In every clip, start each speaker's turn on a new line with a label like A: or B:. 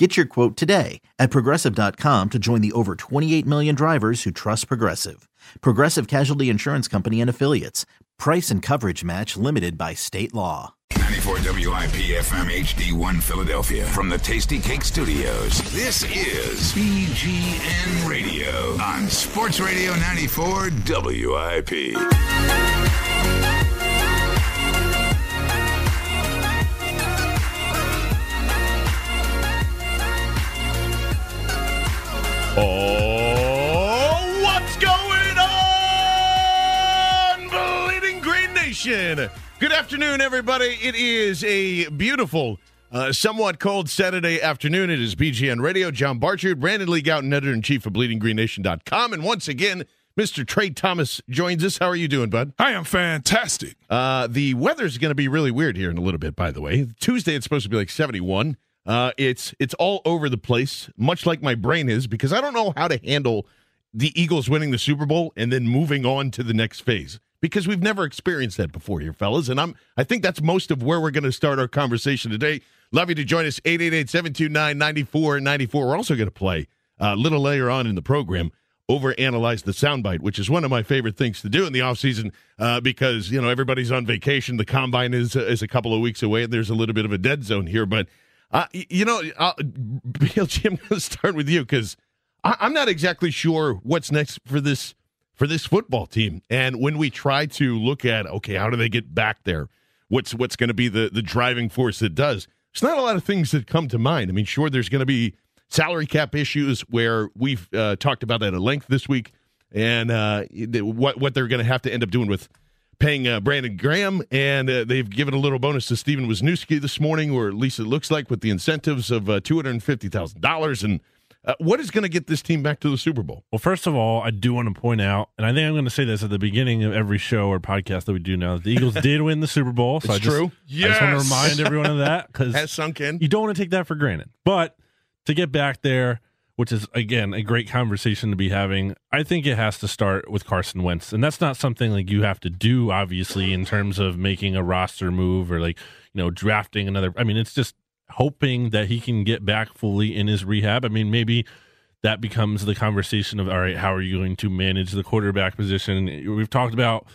A: Get your quote today at progressive.com to join the over 28 million drivers who trust Progressive. Progressive Casualty Insurance Company and Affiliates. Price and coverage match limited by state law.
B: 94 WIP FM HD1 Philadelphia from the Tastykake Studios. This is BGN Radio on Sports Radio 94 WIP.
C: Oh, what's going on, Bleeding Green Nation? Good afternoon, everybody. It is a beautiful, uh, somewhat cold Saturday afternoon. It is BGN Radio. John Barchard, Brandon Lee Gowton, editor in chief of BleedingGreenNation.com. And once again, Mr. Trey Thomas joins us. How are you doing, bud?
D: I am fantastic.
C: Uh, the weather's going to be really weird here in a little bit, by the way. Tuesday, it's supposed to be like 71. Uh, it's it's all over the place, much like my brain is, because I don't know how to handle the Eagles winning the Super Bowl and then moving on to the next phase because we've never experienced that before here, fellas. And I'm I think that's most of where we're going to start our conversation today. Love you to join us 888-729-9494. We're also going to play uh, a little later on in the program overanalyze the soundbite, which is one of my favorite things to do in the offseason uh, because, you know, everybody's on vacation. The combine is, is a couple of weeks away and there's a little bit of a dead zone here. But uh, you know, I'll, BLG, I'm going to start with you because I'm not exactly sure what's next for this for this football team. And when we try to look at okay, how do they get back there? What's what's going to be the the driving force that does? There's not a lot of things that come to mind. I mean, sure, there's going to be salary cap issues where we've uh, talked about that at length this week, and uh, what what they're going to have to end up doing with paying uh, Brandon Graham, and uh, they've given a little bonus to Stefen Wisniewski this morning, or at least it looks like, with the incentives of uh, two hundred and fifty thousand dollars. And uh, what is going to get this team back to the Super Bowl?
D: Well, first of all, I do want to point out, and I think I'm going to say this at the beginning of every show or podcast that we do now. That the Eagles did win the Super Bowl, so
C: It's
D: I just,
C: true.
D: I just want to remind everyone of that because
C: Has sunk in.
D: you don't want to take that for granted. But to get back there, which is again a great conversation to be having, I think it has to start with Carson Wentz, and that's not something like you have to do, obviously, in terms of making a roster move or like you know drafting another. I mean, it's just hoping that he can get back fully in his rehab. I mean, maybe that becomes the conversation of all right, how are you going to manage the quarterback position? We've talked about.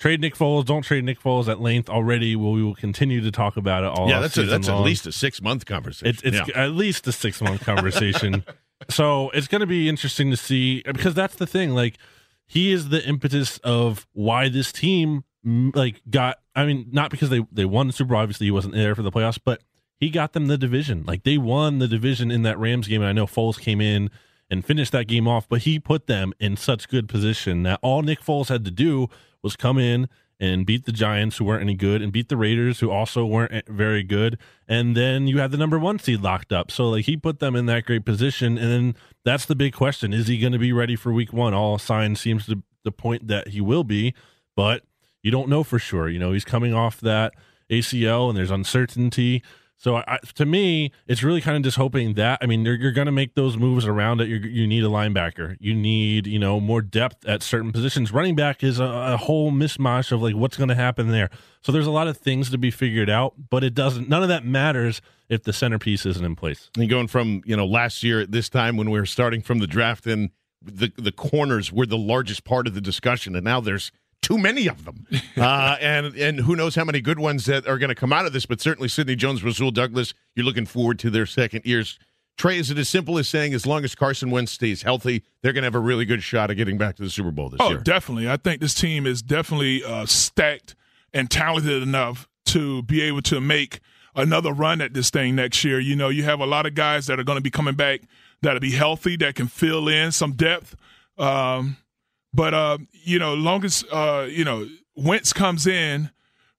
D: Trade Nick Foles. Don't trade Nick Foles at length already. Well, we will continue to talk about it all.
C: yeah, that's a, that's at least a six month conversation.
D: It's it's
C: Yeah.
D: at least a six month conversation. so it's going to be interesting to see because that's the thing. Like he is the impetus of why this team like got. I mean, not because they they won the Super Bowl. Obviously, he wasn't there for the playoffs, but he got them the division. Like they won the division in that Rams game. And I know Foles came in and finished that game off, but he put them in such good position that all Nick Foles had to do was come in and beat the Giants, who weren't any good, and beat the Raiders, who also weren't very good. And then you had the number one seed locked up. So, like, he put them in that great position. And then that's the big question is he going to be ready for week one? All signs seems to the point that he will be, but you don't know for sure. You know, he's coming off that ACL and there's uncertainty. So I, to me, it's really kind of just hoping that. I mean, you're, you're going to make those moves around it. You're, you need a linebacker. You need you know more depth at certain positions. Running back is a, a whole mishmash of like what's going to happen there. So there's a lot of things to be figured out, but it doesn't. None of that matters if the centerpiece isn't in place.
C: And going from you know last year at this time when we were starting from the draft and the the corners were the largest part of the discussion, and now there's too many of them. Uh, and and who knows how many good ones that are going to come out of this, but certainly Sidney Jones, Rasul Douglas, you're looking forward to their second years. Trey, is it as simple as saying as long as Carson Wentz stays healthy, they're going to have a really good shot at getting back to the Super Bowl this
E: oh,
C: year?
E: Oh, definitely. I think this team is definitely uh, stacked and talented enough to be able to make another run at this thing next year. You know, you have a lot of guys that are going to be coming back that'll be healthy, that can fill in some depth. Um, but uh, you know, long as uh, you know Wentz comes in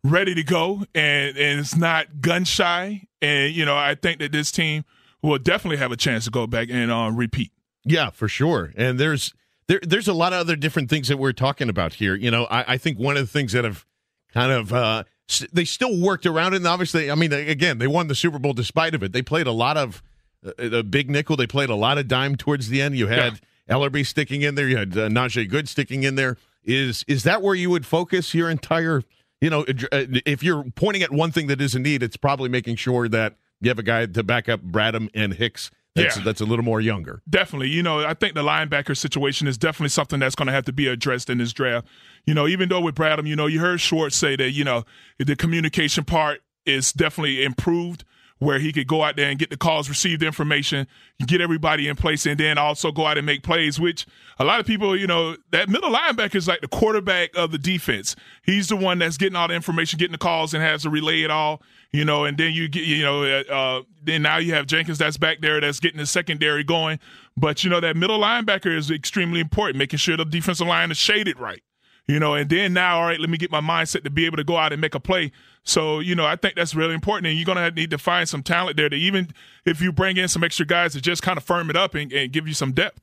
E: ready to go and and it's not gun shy, and you know, I think that this team will definitely have a chance to go back and uh, repeat.
C: Yeah, for sure. And there's there there's a lot of other different things that we're talking about here. You know, I, I think one of the things that have kind of uh, they still worked around it. And obviously, I mean, again, they won the Super Bowl despite of it. They played a lot of uh, a big nickel. They played a lot of dime towards the end. You had. Yeah Ellerbe sticking in there. You had uh, Najee Goode sticking in there. Is is that where you would focus your entire? You know, uh, if you're pointing at one thing that is a need, it's probably making sure that you have a guy to back up Bradham and Hicks. That's, yeah. that's a little more younger.
E: Definitely. You know, I think the linebacker situation is definitely something that's going to have to be addressed in this draft. You know, even though with Bradham, you know, you heard Schwartz say that, you know, the communication part is definitely improved where he could go out there and get the calls, receive the information, get everybody in place, and then also go out and make plays, which a lot of people, you know, that middle linebacker is like the quarterback of the defense. He's the one that's getting all the information, getting the calls, and has to relay it all, you know, and then you get, you know, uh, uh, then now you have Jenkins that's back there that's getting the secondary going. But, you know, that middle linebacker is extremely important, making sure the defensive line is shaded right you know, and then now, all right, let me get my mindset to be able to go out and make a play. So, you know, I think that's really important. And you're going to need to find some talent there to even if you bring in some extra guys to just kind of firm it up and, and give you some depth.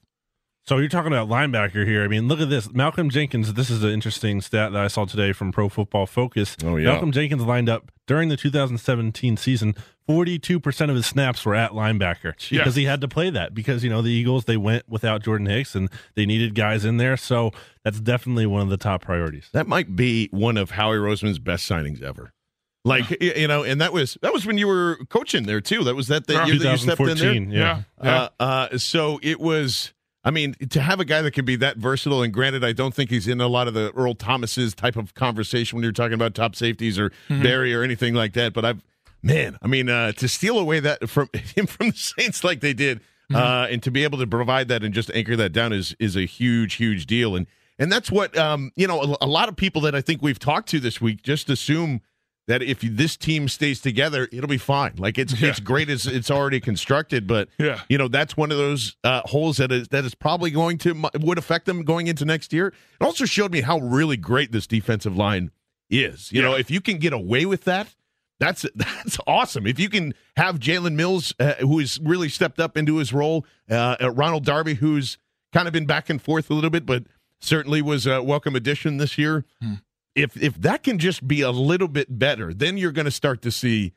D: So you're talking about linebacker here. I mean, look at this. Malcolm Jenkins, this is an interesting stat that I saw today from Pro Football Focus. Oh, yeah. Malcolm Jenkins lined up during the 2017 season 42% of his snaps were at linebacker because he had to play that because, you know, the Eagles, they went without Jordan Hicks and they needed guys in there. So that's definitely one of the top priorities.
C: That might be one of Howie Roseman's best signings ever. Like you know, and that was that was when you were coaching there too. That was that the year that you stepped in there.
D: Yeah,
C: yeah. Uh, uh, so it was. I mean, to have a guy that can be that versatile, and granted, I don't think he's in a lot of the Earl Thomas's type of conversation when you're talking about top safeties or mm-hmm. Berry or anything like that. But I've man, I mean, uh, to steal away that from him from the Saints like they did, mm-hmm. uh, and to be able to provide that and just anchor that down is is a huge, huge deal. And and that's what um, you know. A, a lot of people that I think we've talked to this week just assume that if this team stays together, it'll be fine. Like it's yeah. it's great as it's already constructed, but
E: yeah.
C: you know that's one of those uh, holes that is that is probably going to would affect them going into next year. It also showed me how really great this defensive line is. You yeah. know, if you can get away with that, that's that's awesome. If you can have Jalen Mills, uh, who has really stepped up into his role, uh, Ronald Darby, who's kind of been back and forth a little bit, but certainly was a welcome addition this year. Hmm. If if that can just be a little bit better, then you're going to start to see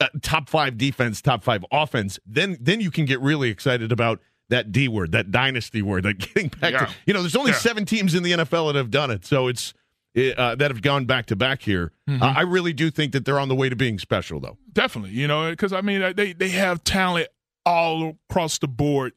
C: uh, top five defense, top five offense. Then then you can get really excited about that D word, that dynasty word, that getting back yeah. to you know. There's only yeah. seven teams in the NFL that have done it, so it's uh, that have gone back to back here. Mm-hmm. Uh, I really do think that they're on the way to being special, though.
E: Definitely, you know, because I mean, they they have talent all across the board,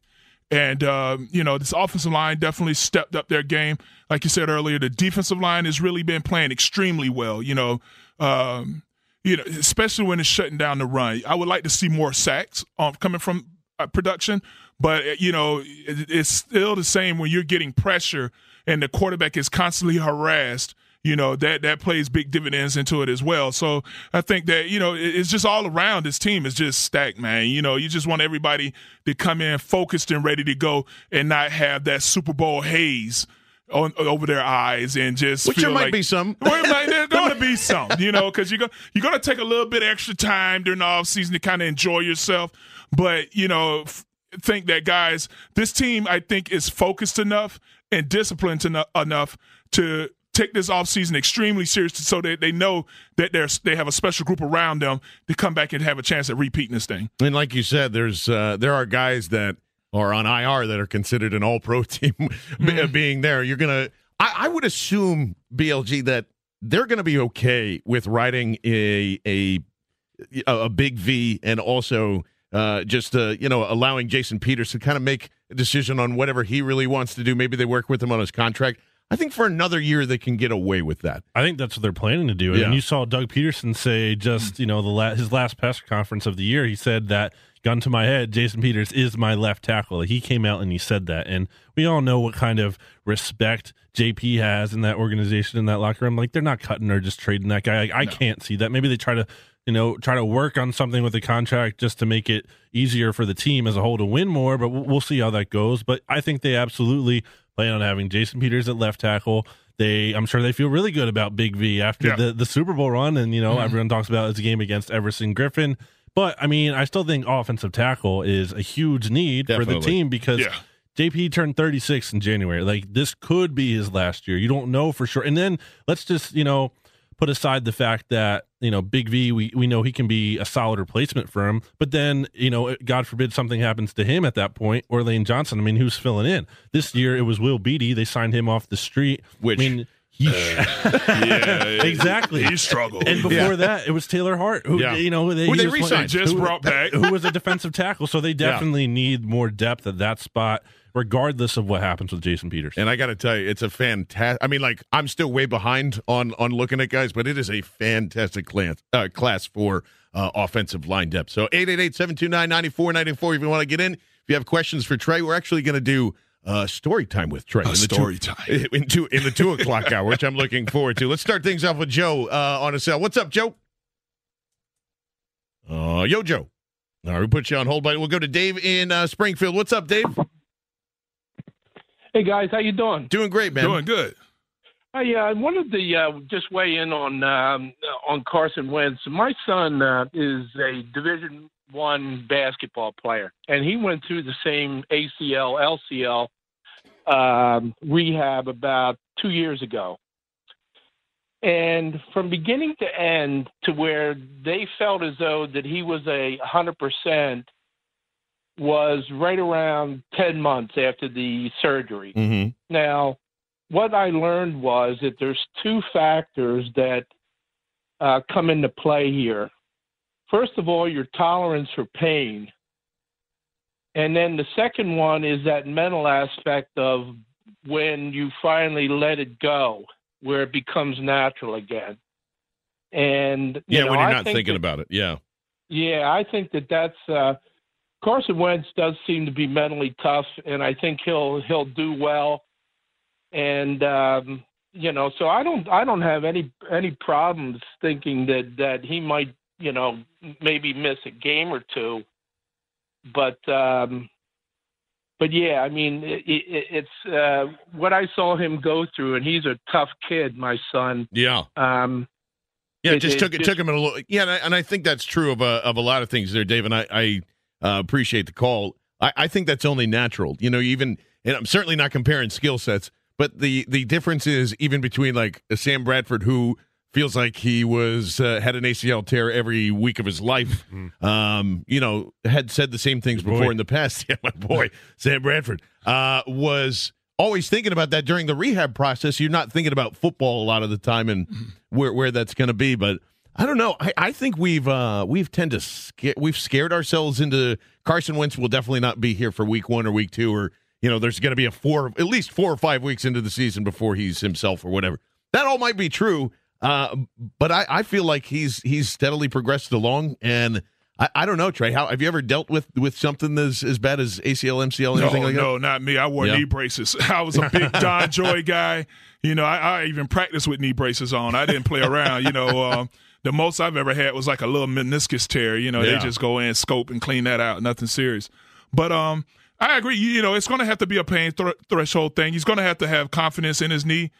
E: and uh, you know, this offensive line definitely stepped up their game. Like you said earlier, the defensive line has really been playing extremely well. You know. Um, you know, especially when it's shutting down the run. I would like to see more sacks um, coming from uh, production, but uh, you know, it, it's still the same when you're getting pressure and the quarterback is constantly harassed you know that that plays big dividends into it as well. So I think that you know it's just all around. This team is just stacked, man. You know, you just want everybody to come in focused and ready to go, and not have that Super Bowl haze. on, over their eyes and just
C: Which there might
E: like,
C: be some.
E: Well, like, there's going to be some, you know, because you're, go, you're going to take a little bit extra time during the off season to kind of enjoy yourself. But, you know, f- think that, guys, this team, I think, is focused enough and disciplined eno- enough to take this offseason extremely seriously so that they know that there's they have a special group around them to come back and have a chance at repeating this thing.
C: And like you said, there's uh, there are guys that are on IR that are considered an All Pro team mm. being there. You're gonna, I, I, would assume BLG that they're gonna be okay with riding a a a big V and also uh, just uh, you know allowing Jason Peters to kind of make a decision on whatever he really wants to do. Maybe they work with him on his contract. I think for another year they can get away with that.
D: I think that's what they're planning to do. Yeah. And you saw Doug Pederson say just you know the la- his last press conference of the year. He said that gun to my head, Jason Peters is my left tackle. He came out and he said that, and we all know what kind of respect JP has in that organization in that locker room. Like they're not cutting or just trading that guy. I, I no. can't see that. Maybe they try to you know, try to work on something with the contract just to make it easier for the team as a whole to win more. But we'll see how that goes. But I think they absolutely plan on having Jason Peters at left tackle. They, I'm sure they feel really good about Big V after yeah. the, the Super Bowl run, and you know mm-hmm. everyone talks about it's a game against Everson Griffen, But I mean, I still think offensive tackle is a huge need Definitely. for the team because yeah. JP turned 36 in January. Like this could be his last year. You don't know for sure. And then let's just you know put aside the fact that you know Big V, we we know he can be a solid replacement for him, but then you know, God forbid something happens to him at that point, or Lane Johnson. I mean, who's filling in this year? It was Will Beatty. They signed him off the street.
C: Which
D: I mean, he, uh, yeah, exactly.
E: He struggled.
D: And before yeah. that, it was Taylor Hart, who yeah. you know
C: they, who they re-signed,
E: just
D: who,
E: brought back,
D: who was a defensive tackle. So they definitely need more depth at that spot regardless of what happens with Jason Peters.
C: And I got to tell you, it's a fantastic. I mean, like I'm still way behind on on looking at guys, but it is a fantastic class uh, class for uh, offensive line depth. So 888-729-9494 if you want to get in. If you have questions for Trey, we're actually going to do uh, story time with Trey.
E: A story two, time
C: in two in the two o'clock hour, which I'm looking forward to. Let's start things off with Joe uh, on a cell. What's up, Joe? Uh, yo, Joe. All right, we put you on hold, but we'll go to Dave in uh, Springfield. What's up, Dave?
F: Hey guys, how you doing?
C: Doing great, man.
E: Doing good.
F: Hey, uh, I wanted to uh, just weigh in on um, on Carson Wentz. My son uh, is a Division One basketball player, and he went through the same ACL LCL um, rehab about two years ago. And from beginning to end, to where they felt as though that he was a hundred percent was right around 10 months after the surgery.
C: Mm-hmm.
F: Now, what I learned was that there's two factors that uh, come into play here. First of all, your tolerance for pain. And then the second one is that mental aspect of when you finally let it go, where it becomes natural again. And
C: yeah,
F: know,
C: when you're
F: I
C: not
F: think
C: thinking
F: that,
C: about it, yeah,
F: yeah, I think that that's uh, Carson Wentz does seem to be mentally tough, and I think he'll he'll do well. And um, you know, so I don't I don't have any any problems thinking that that he might you know maybe miss a game or two. But um, but yeah, I mean it, it, it's uh, what I saw him go through, and he's a tough kid, my son.
C: Yeah.
F: Um,
C: yeah, it, just took it, took him a little. Yeah, and I, and I think that's true of a of a lot of things there, Dave. And I, I uh, appreciate the call. I, I think that's only natural. You know, even and I'm certainly not comparing skill sets, but the the difference is even between like a Sam Bradford who feels like he was uh, had an ACL tear every week of his life. Mm-hmm. Um, you know, had said the same things before in the past. Yeah, my boy Sam Bradford uh, was always thinking about that during the rehab process. You're not thinking about football a lot of the time and where where that's going to be, but I don't know. I, I think we've uh, we've tend to scare, we've scared ourselves into Carson Wentz will definitely not be here for week one or week two or you know there's going to be a four at least four or five weeks into the season before he's himself or whatever. That all might be true, uh, but I, I feel like he's he's steadily progressed along and. I, I, don't know, Trey. How have you ever dealt with with something as as bad as ACL, MCL, anything
E: no,
C: like
E: that?
C: No,
E: not me. I wore yeah. knee braces. I was a big DonJoy guy. You know, I, I, even practiced with knee braces on. I didn't play around. You know, um, the most I've ever had was like a little meniscus tear. You know, yeah. they just go in, scope, and clean that out. Nothing serious. But um, I agree. You, you know, it's going to have to be a pain th- threshold thing. He's going to have to have confidence in his knee.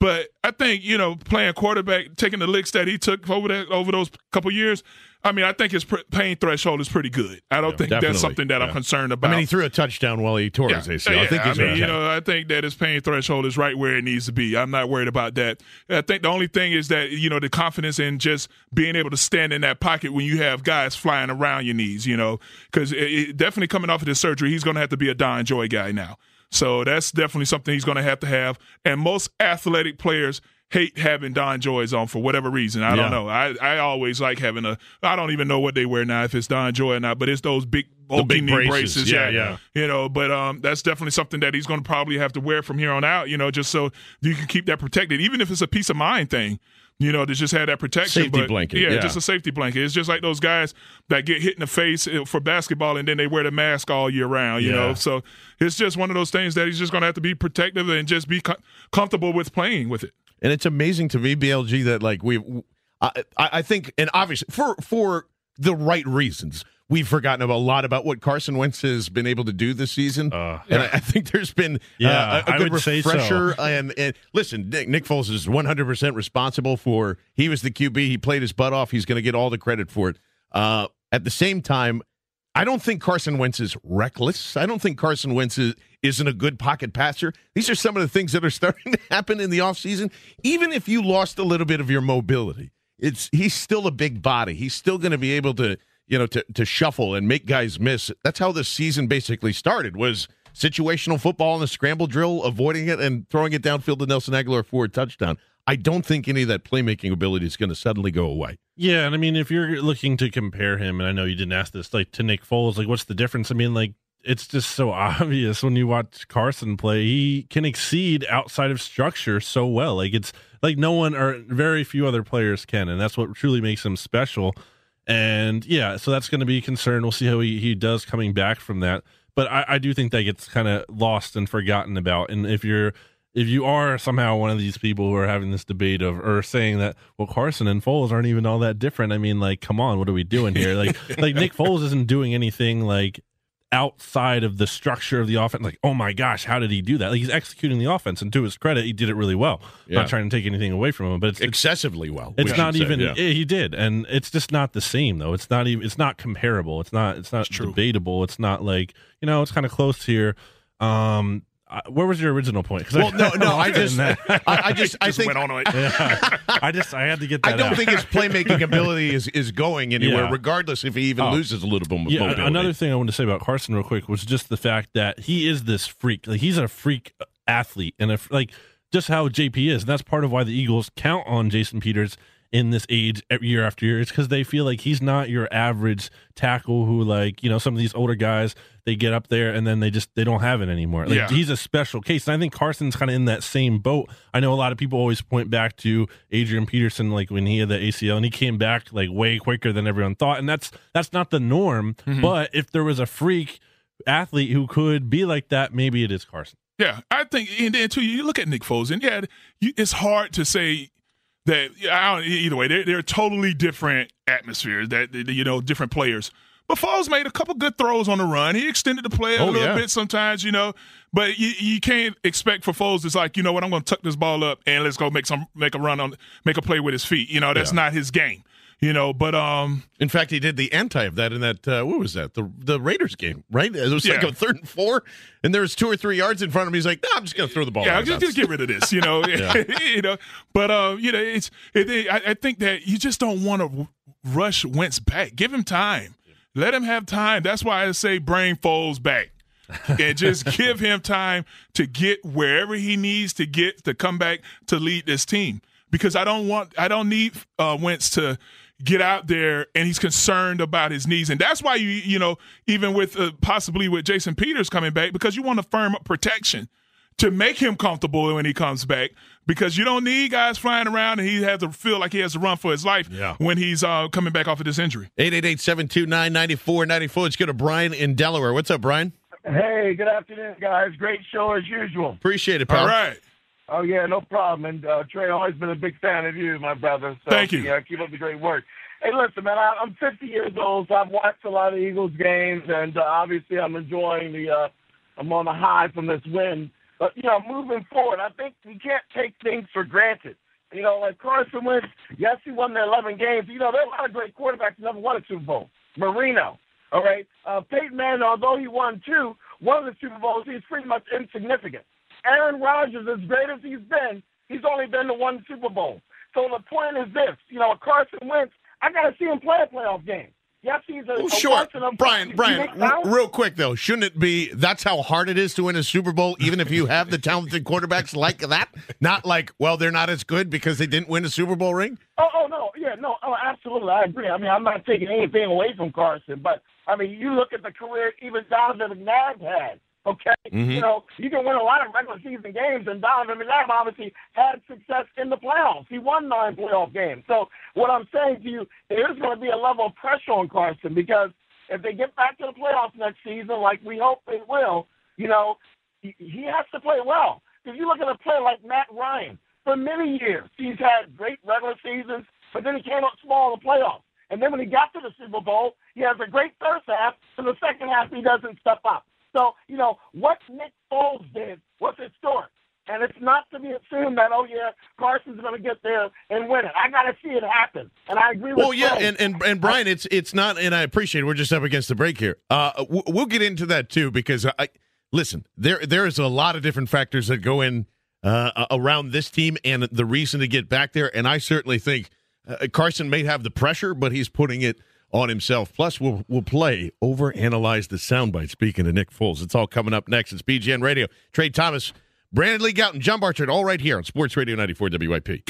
E: But I think you know, playing quarterback, taking the licks that he took over that over those couple years, I mean, I think his pain threshold is pretty good. I don't
C: Yeah,
E: think
C: definitely.
E: that's something that
C: Yeah.
E: I'm concerned about.
C: I mean, he threw a touchdown while he tore his ACL. I think he's
E: mean, you know, I think that his pain threshold is right where it needs to be. I'm not worried about that. I think the only thing is that you know the confidence in just being able to stand in that pocket when you have guys flying around your knees. You know, because definitely coming off of this surgery, he's going to have to be a DonJoy guy now. So that's definitely something he's going to have to have. And most athletic players hate having DonJoys on for whatever reason. I
C: Yeah.
E: don't know. I, I always like having a. I don't even know what they wear now if it's DonJoy or not, but it's those big bulky
C: big
E: knee
C: braces.
E: braces.
C: Yeah,
E: yeah,
C: yeah.
E: you know but um that's definitely something that he's going to probably have to wear from here on out you know just so you can keep that protected even if it's a peace of mind thing you know to just have that protection
C: Safety
E: but
C: blanket,
E: yeah,
C: yeah.
E: just a safety blanket it's just like those guys that get hit in the face uh, for basketball and then they wear the mask all year round you
C: Yeah.
E: know so it's just one of those things that he's just going to have to be protective and just be co- comfortable with playing with it
C: And it's amazing to me, BLG, that like we, I I think, and obviously for for the right reasons, we've forgotten about a lot about what Carson Wentz has been able to do this season.
D: Uh,
C: and I, I think there's been
D: Yeah,
C: uh, a, a good
D: say so.
C: refresher. And, and listen, Nick, Nick Foles is 100 percent responsible for. He was the QB. He played his butt off. He's going to get all the credit for it. Uh, at the same time, I don't think Carson Wentz is reckless. I don't think Carson Wentz is, isn't a good pocket passer. These are some of the things that are starting to happen in the offseason. Even if you lost a little bit of your mobility, it's he's still a big body. He's still going to be able to, you know, to to shuffle and make guys miss. That's how the season basically started was situational football and the scramble drill, avoiding it and throwing it downfield to Nelson Agholor for a touchdown. I don't think any of that playmaking ability is going to suddenly go away.
D: Yeah, and I mean, if you're looking to compare him, and I know you didn't ask this, like to Nick Foles, like what's the difference? I mean, like it's just so obvious when you watch Carson play. He can exceed outside of structure so well. Like it's like no one or very few other players can, and that's what truly makes him special. And yeah, so that's going to be a concern. We'll see how he, he does coming back from that. But I, I do think that gets kind of lost and forgotten about. And if you're if you are somehow one of these people who are having this debate of or saying that well Carson and Foles aren't even all that different, I mean like come on, what are we doing here? Like like Nick Foles isn't doing anything like outside of the structure of the offense. Like oh my gosh, how did he do that? Like he's executing the offense, and to his credit, he did it really well.
C: Yeah.
D: Not trying to take anything away from him, but it's it's,
C: Excessively well.
D: it's
C: should
D: not
C: say,
D: even
C: yeah.
D: eh, he did, and it's just not the same though. It's not even it's not comparable. It's not it's not
E: true.
D: debatable. It's not like you know it's kind of close here. Um, where was your original point?
C: Well, no, no, I just. I, I just, I
E: just
C: think,
E: went on it
D: Yeah. I just I had to get that.
C: I don't
D: out.
C: think his playmaking ability is is going anywhere,
D: Yeah.
C: regardless if he even
D: Oh.
C: loses a little bit of
D: Yeah,
C: mobility.
D: another thing I wanted to say about Carson real quick was just the fact that he is this freak. Like he's a freak athlete, and if like just how JP is, and that's part of why the Eagles count on Jason Peters in this age year after year. It's because they feel like he's not your average tackle who like you know some of these older guys they get up there and then they just they don't have it anymore. Like
E: Yeah.
D: he's a special case, and I think Carson's kind of in that same boat. I know a lot of people always point back to Adrian Peterson, like when he had the ACL and he came back like way quicker than everyone thought, and that's that's not the norm. Mm-hmm. But if there was a freak athlete who could be like that, maybe it is Carson.
E: Yeah, I think, and then too, you look at Nick Foles, and yeah, you, it's hard to say that. I don't, either way, they're, they're totally different atmospheres. That, you know, different players. But Foles made a couple good throws on the run. He extended the play a
C: Oh,
E: little
C: yeah.
E: bit sometimes, you know. But you, you can't expect for Foles. It's like, you know what? I'm going to tuck this ball up and let's go make some make a run on make a play with his feet. You know, that's
C: Yeah.
E: not his game. You know, but um,
C: In fact, he did the anti of that in that uh, what was that the the Raiders game, right? It was like a third and four, and there was two or three yards in front of him. He's like, "No, I'm just going to throw the ball."
E: Yeah,
C: out of
E: just,
C: bounds."
E: just get rid of this, you know. you know, but uh, you know, it's. It, it- I, I think that you just don't want to rush Wentz back. Give him time. Let him have time. That's why I say brain Foles back. and just give him time to get wherever he needs to get to come back to lead this team. Because I don't want, I don't need uh, Wentz to get out there and he's concerned about his knees, and that's why you, you know, even with uh, possibly with Jason Peters coming back, because you want to firm up protection to make him comfortable when he comes back because you don't need guys flying around and he has to feel like he has to run for his life
C: Yeah.
E: when he's uh, coming back off of this injury.
C: 888-729-9494. Let's go to Brian in Delaware. What's up, Brian?
G: Hey, good afternoon, guys. Great show as usual.
C: Appreciate it, pal.
E: All right.
G: Oh yeah, no problem. And uh, Trey, always been a big fan of you, my brother. So,
E: Thank you.
G: Yeah, keep up the great work. Hey, listen, man, I, I'm 50 years old, so I've watched a lot of Eagles games, and uh, obviously I'm enjoying the uh, I'm on a high from this win. But, you know, moving forward, I think we can't take things for granted. You know, like Carson Wentz, yes, he won the 11 games. You know, there are a lot of great quarterbacks who never won a Super Bowl. Marino, all right? Uh, Peyton Manning, although he won two, one of the Super Bowls, he's pretty much insignificant. Aaron Rodgers, as great as he's been, he's only been to one Super Bowl. So the point is this, you know, Carson Wentz, I got to see him play a playoff game. Yes, he's a,
C: Well, sure,
G: once in a
C: Brian. Brian, r- real quick though, shouldn't it be? That's how hard it is to win a Super Bowl, even if you have the talented quarterbacks like that. Not like, well, they're not as good because they didn't win a Super Bowl ring.
G: Oh, oh no, yeah, no, oh, absolutely, I agree. I mean, I'm not taking anything away from Carson, but I mean, you look at the career even Donovan McNabb had. Okay,
C: Mhm.
G: you know, you can win a lot of regular season games, and Donovan McNabb obviously had success in the playoffs. He won nine playoff games. So what I'm saying to you, there is going to be a level of pressure on Carson because if they get back to the playoffs next season, like we hope they will, you know, he has to play well. If you look at a player like Matt Ryan, for many years he's had great regular seasons, but then he came up small in the playoffs. And then when he got to the Super Bowl, he has a great first half, and the second half he doesn't step up. So, you know, what Nick Foles did was historic. And it's not to be assumed that, oh, yeah, Carson's going to get there and win it. I got to see it happen. And I agree with that.
C: Well, yeah, and, and and Brian, it's it's not, and I appreciate it. We're just up against the break here. Uh, we'll get into that too because I listen. There there is a lot of different factors that go in uh, around this team and the reason to get back there. And I certainly think uh, Carson may have the pressure, but he's putting it on himself. Plus, we'll we'll play over analyze the soundbite. Speaking of Nick Foles, it's all coming up next. It's BGN Radio. Trey Thomas, Brandon Lee Gowton, John Barchard, all right here on Sports Radio 94 WIP.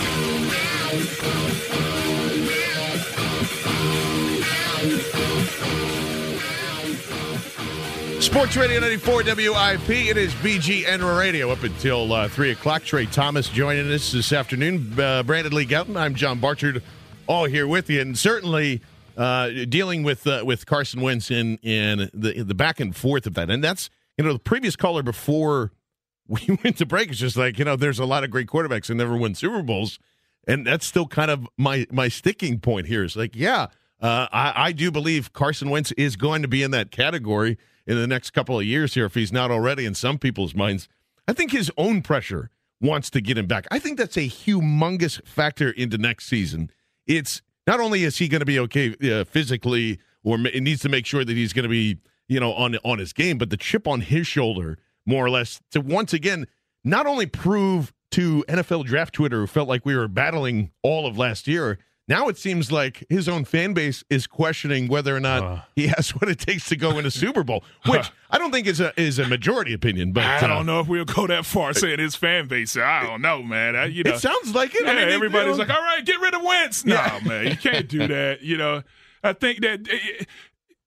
C: Sports Radio 94 WIP. It is BGN Radio up until uh, 3 o'clock. Trey Thomas joining us this afternoon. Uh, Brandon Lee Gowton. I'm John Barchard, all here with you. And certainly uh, dealing with uh, with Carson Wentz in, in the, the back and forth of that. And that's, you know, the previous caller before we went to break is just like, you know, there's a lot of great quarterbacks that never win Super Bowls. And that's still kind of my, my sticking point here. Is like, yeah, uh, I, I do believe Carson Wentz is going to be in that category in the next couple of years here if he's not already in some people's minds. I think his own pressure wants to get him back. I think that's a humongous factor into next season. It's not only is he going to be okay uh, physically, or it needs to make sure that he's going to be, you know, on on his game, but the chip on his shoulder, more or less, to once again not only prove to NFL Draft Twitter, who felt like we were battling all of last year. Now it seems like his own fan base is questioning whether or not
D: Uh.
C: he has what it takes to go in a Super Bowl, which I don't think is a is a majority opinion. But
E: I
C: uh,
E: don't know if we'll go that far saying his fan base. I don't know, man. I, you know,
C: It sounds like it.
E: yeah,
C: I mean,
E: everybody's
C: you know,
E: like, all right, get rid of Wentz. No,
C: Yeah.
E: man, you can't do that. You know, I think that eh,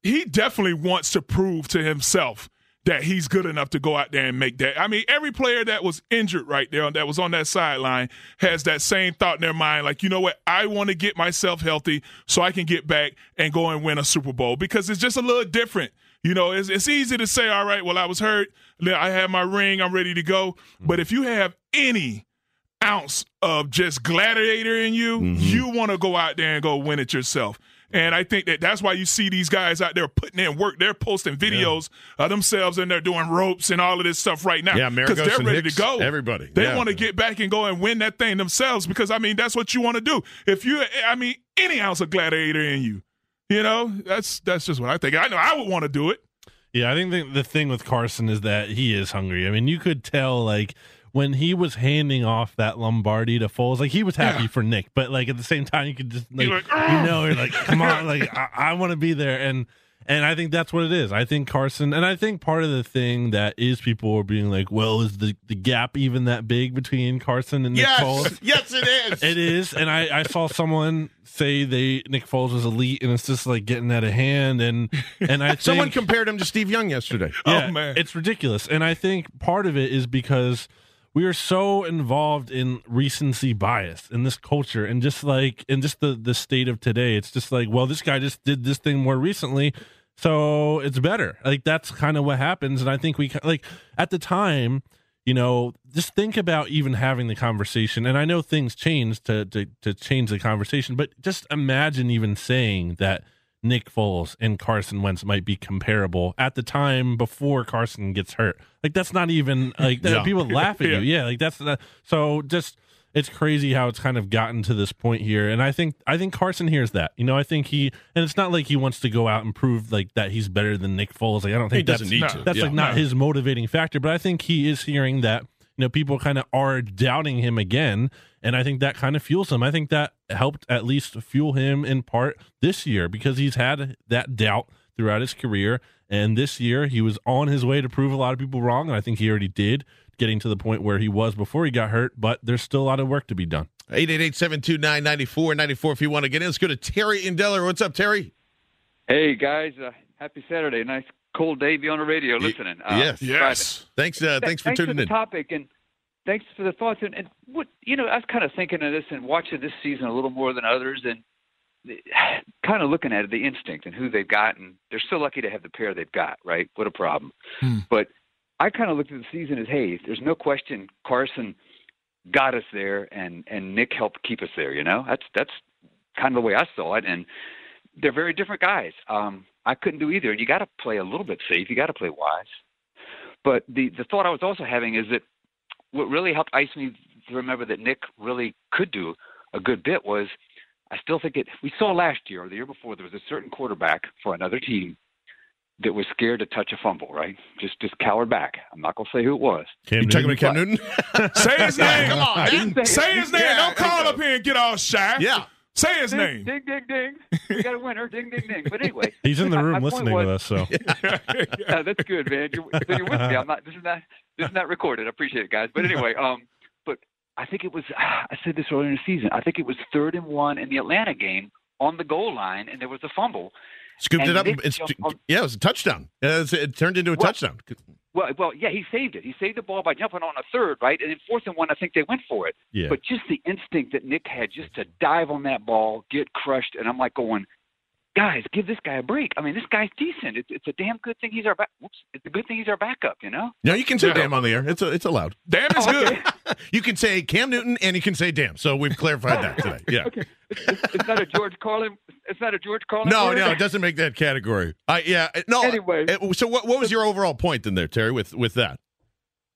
E: he definitely wants to prove to himself that he's good enough to go out there and make that. I mean, every player that was injured right there, that was on that sideline, has that same thought in their mind, like, you know what, I want to get myself healthy so I can get back and go and win a Super Bowl because it's just a little different. You know, it's, it's easy to say, all right, well, I was hurt, I have my ring, I'm ready to go. Mm-hmm. But if you have any ounce of just gladiator in you, mm-hmm. you want to go out there and go win it yourself. And I think that that's why you see these guys out there putting in work. They're posting videos of themselves and they're doing ropes and all of this stuff right now.
C: Yeah, Maragos
E: they're ready
C: Hicks,
E: to go.
C: everybody.
E: They
C: Yeah.
E: want to get back and go and win that thing themselves because I mean that's what you want to do. If you, I mean, any ounce of gladiator in you, you know, that's that's just what I think. I know I would want to do it.
D: Yeah, I think the, the thing with Carson is that he is hungry. I mean, you could tell like when he was handing off that Lombardi to Foles, like he was happy
E: Yeah.
D: for Nick, but like at the same time, you could just like,
E: like,
D: you ah! know, you're like, come on, like I, I want to be there, and and I think that's what it is. I think Carson, and I think part of the thing that is people are being like, well, is the the gap even that big between Carson and Nick Foles?
C: Yes, yes, it is.
D: It is, and I, I saw someone say they Nick Foles was elite, and it's just like getting out of hand, and and I think,
C: Someone compared him to Steve Young yesterday.
D: yeah,
E: Oh, man.
D: it's ridiculous. And I think part of it is because we are so involved in recency bias in this culture and just like in just the the state of today. It's just like, well, this guy just did this thing more recently, so it's better. Like that's kind of what happens. And I think we like at the time, you know, just think about even having the conversation. And I know things change to to to change the conversation, but just imagine even saying that Nick Foles and Carson Wentz might be comparable at the time before Carson gets hurt. Like that's not even like people laugh at
E: Yeah.
D: you. Yeah, like that's not, so just it's crazy how it's kind of gotten to this point here. And I think I think Carson hears that. You know, I think he and it's not like he wants to go out and prove like that he's better than Nick Foles. Like I don't
C: He
D: think
C: doesn't
D: that's,
C: need
E: no,
C: to.
D: that's
C: Yeah.
D: like not
E: No.
D: his motivating factor, but I think he is hearing that you know people kind of are doubting him again, and I think that kind of fuels him. I think that helped at least fuel him in part this year because he's had that doubt throughout his career, and this year he was on his way to prove a lot of people wrong, and I think he already did, getting to the point where he was before he got hurt. But there's still a lot of work to be done.
C: 888-729-9494 if you want to get in. Let's go to Terry in Delaware. What's up, Terry?
H: Hey guys, uh, happy Saturday! Nice cold day. Be on the radio listening. Uh,
C: yes.
E: Yes.
C: Thanks uh, thanks for tuning
H: the
C: in.
H: topic and thanks for the thoughts and, and what you know. I was kind of thinking of this and watching this season a little more than others and kind of looking at it, the instinct and who they've got, and they're so lucky to have the pair they've got. Right? What a problem.
E: Hmm.
H: But I kind of looked at the season as, hey, there's no question Carson got us there, and and Nick helped keep us there. You know, that's that's kind of the way I saw it, and they're very different guys. Um, I couldn't do either. You got to play a little bit safe. You got to play wise. But the the thought I was also having is that what really helped ice me to remember that Nick really could do a good bit was I still think it. We saw last year or the year before there was a certain quarterback for another team that was scared to touch a fumble. Right, just just cowered back. I'm not gonna say who it was.
D: Cam
C: You talking
D: Newton?
C: about Cam Newton?
E: Say his name.
C: Come on,
H: say-
E: Say his name.
C: Yeah,
E: Don't call
C: yeah.
E: up here and get all shy.
C: Yeah.
E: Say his
H: Ding,
E: name.
H: ding, ding, ding. We got a winner. Ding, ding, ding. But anyway,
D: He's in the room
H: my point
D: listening
H: was-
D: with us, so
H: Yeah, that's good, man. You're, so you're with me. I'm not. This is not. This is not recorded. I appreciate it, guys. But anyway, um, but I think it was. I said this earlier in the season. I think it was third and one in the Atlanta game on the goal line, and there was a fumble.
C: Scooped
H: And
C: it up.
H: Nick
C: It's,
H: jumped on-
C: yeah, it was a touchdown. Uh, it's- it turned into a
H: Well-
C: touchdown.
H: Well, well, yeah, he saved it. He saved the ball by jumping on a third, right? And then fourth and one, I think they went for it.
D: yeah.
H: But just the instinct that Nick had just to dive on that ball, get crushed, and I'm like going, guys, give this guy a break. I mean, this guy's decent. It's, it's a damn good thing he's our back. Whoops, it's a good thing he's our backup, you know.
C: No, you can say
E: Yeah.
C: damn on the air. It's a, it's allowed.
E: Damn is good.
C: You can say Cam Newton and you can say damn. So we've clarified that today. Yeah.
H: It's, it's not a George Carlin. It's not a George Carlin.
C: No,
H: word?
C: no, it doesn't make that category. I yeah, no.
H: Anyway.
C: uh, so what what was your overall point then there, Terry, with with that?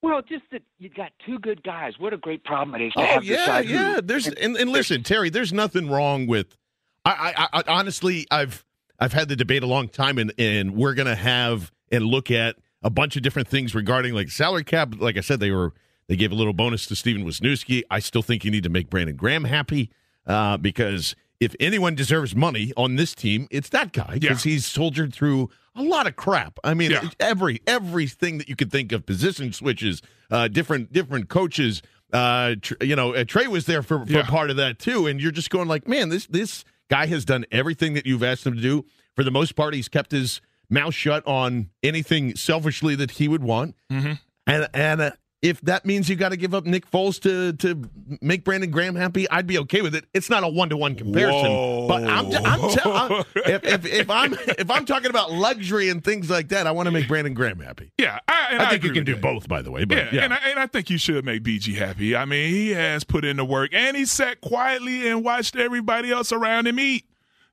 H: Well, just that you got two good guys. What a great problem it is to
C: Oh
H: have
C: yeah,
H: decide who-
C: yeah. There's and, and listen, Terry. There's nothing wrong with. I, I, I honestly, I've I've had the debate a long time, and and we're gonna have and look at a bunch of different things regarding like salary cap. Like I said, they were they gave a little bonus to Stefen Wisniewski. I still think you need to make Brandon Graham happy uh, because if anyone deserves money on this team, it's that guy because he's soldiered through a lot of crap. I mean,
E: Yeah.
C: every everything that you could think of, position switches, uh, different different coaches. Uh, tr- you know, uh, Trey was there for, for
E: Yeah.
C: part of that too, and you're just going like, man, this this guy has done everything that you've asked him to do. For the most part, he's kept his mouth shut on anything selfishly that he would want,
E: Mm-hmm.
C: and and. Uh, if that means you got to give up Nick Foles to to make Brandon Graham happy, I'd be okay with it. It's not a one to one comparison,
E: Whoa.
C: but I'm, I'm, tell- I'm if, if if I'm if I'm talking about luxury and things like that, I want to make Brandon Graham happy.
E: Yeah, I, and
C: I
E: I,
C: think you can do
E: that.
C: both, by the way. But
E: Yeah,
C: yeah,
E: And, I, and I think you should make BG happy. I mean, he has put in the work, and he sat quietly and watched everybody else around him eat.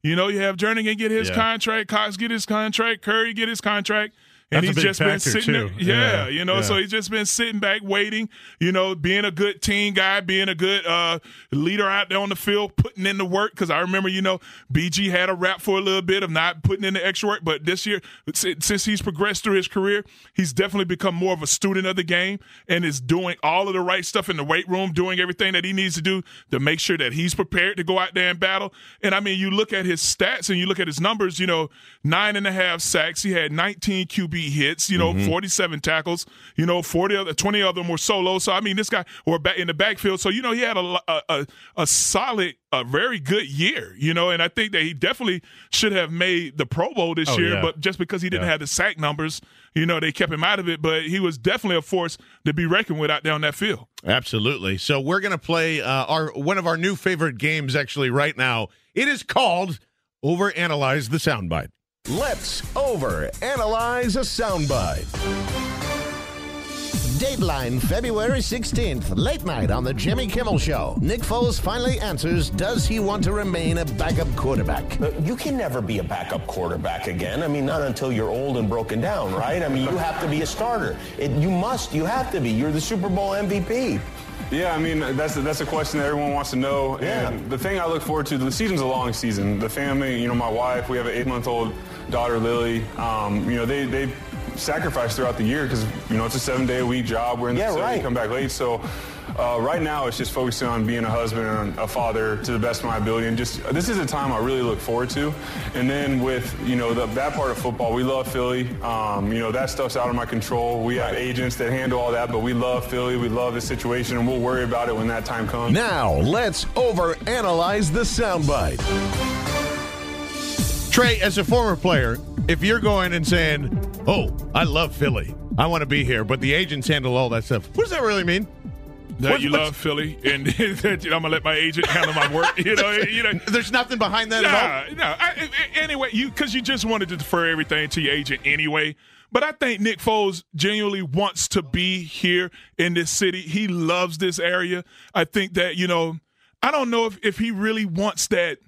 E: You know, you have Jernigan get his
D: Yeah.
E: contract, Cox get his contract, Curry get his contract. And
D: That's
E: he's just been sitting there. Yeah,
D: Yeah,
E: you know,
D: yeah.
E: so he's just been sitting back waiting, you know, being a good team guy, being a good uh, leader out there on the field, putting in the work. Because I remember, you know, BG had a rap for a little bit of not putting in the extra work. But this year, since since he's progressed through his career, he's definitely become more of a student of the game and is doing all of the right stuff in the weight room, doing everything that he needs to do to make sure that he's prepared to go out there and battle. And I mean, you look at his stats and you look at his numbers, you know, nine and a half sacks. He had 19 QB hits, you know, 47 tackles, you know, 40 other, 20 of them were solo. So, I mean, this guy, or back in the backfield. So, you know, he had a, a, a, solid, a very good year, you know, and I think that he definitely should have made the Pro Bowl this
D: Oh,
E: year,
D: yeah.
E: but just because he didn't
D: Yeah.
E: have the sack numbers, you know, they kept him out of it. But he was definitely a force to be reckoned with out there on that field.
C: absolutely. So we're gonna play uh, our one of our new favorite games actually right now. It is called Overanalyze the Soundbite.
I: Let's over analyze a soundbite. Dateline, February 16th, late night on The Jimmy Kimmel Show. Nick Foles finally answers Does he want to remain a backup quarterback?
J: Uh, you can never be a backup quarterback again. I mean, not until you're old and broken down, right? I mean, you have to be a starter. It, you must, you have to be. You're the Super Bowl MVP.
K: Yeah, I mean that's a, that's a question that everyone wants to know.
J: Yeah.
K: And the thing I look forward to, the season's a long season. The family, you know, my wife, we have an eight-month-old daughter, Lily. Um, you know, they they sacrifice throughout the year because you know it's a seven-day-a-week job. We're in the
J: Yeah,
K: facility,
J: right.
K: come back late. So uh, right now, it's just focusing on being a husband and a father to the best of my ability. And just this is a time I really look forward to. And then with you know the, that part of football, we love Philly. Um, you know that stuff's out of my control. We have agents that handle all that, but we love Philly. We love the situation, and we'll worry about it when that time comes.
I: Now, let's overanalyze the soundbite.
C: Trey, as a former player, if you're going and saying, "Oh, I love Philly, I want to be here," but the agents handle all that stuff, what does that really mean?
E: That
C: What-
E: you love Philly, and that I'm gonna let my agent handle my work. You know, you know.
C: There's nothing behind that at all.
E: Nah, no. I- anyway, you because you just wanted to defer everything to your agent anyway. But I think Nick Foles genuinely wants to be here in this city. He loves this area. I think that you know, I don't know if if he really wants that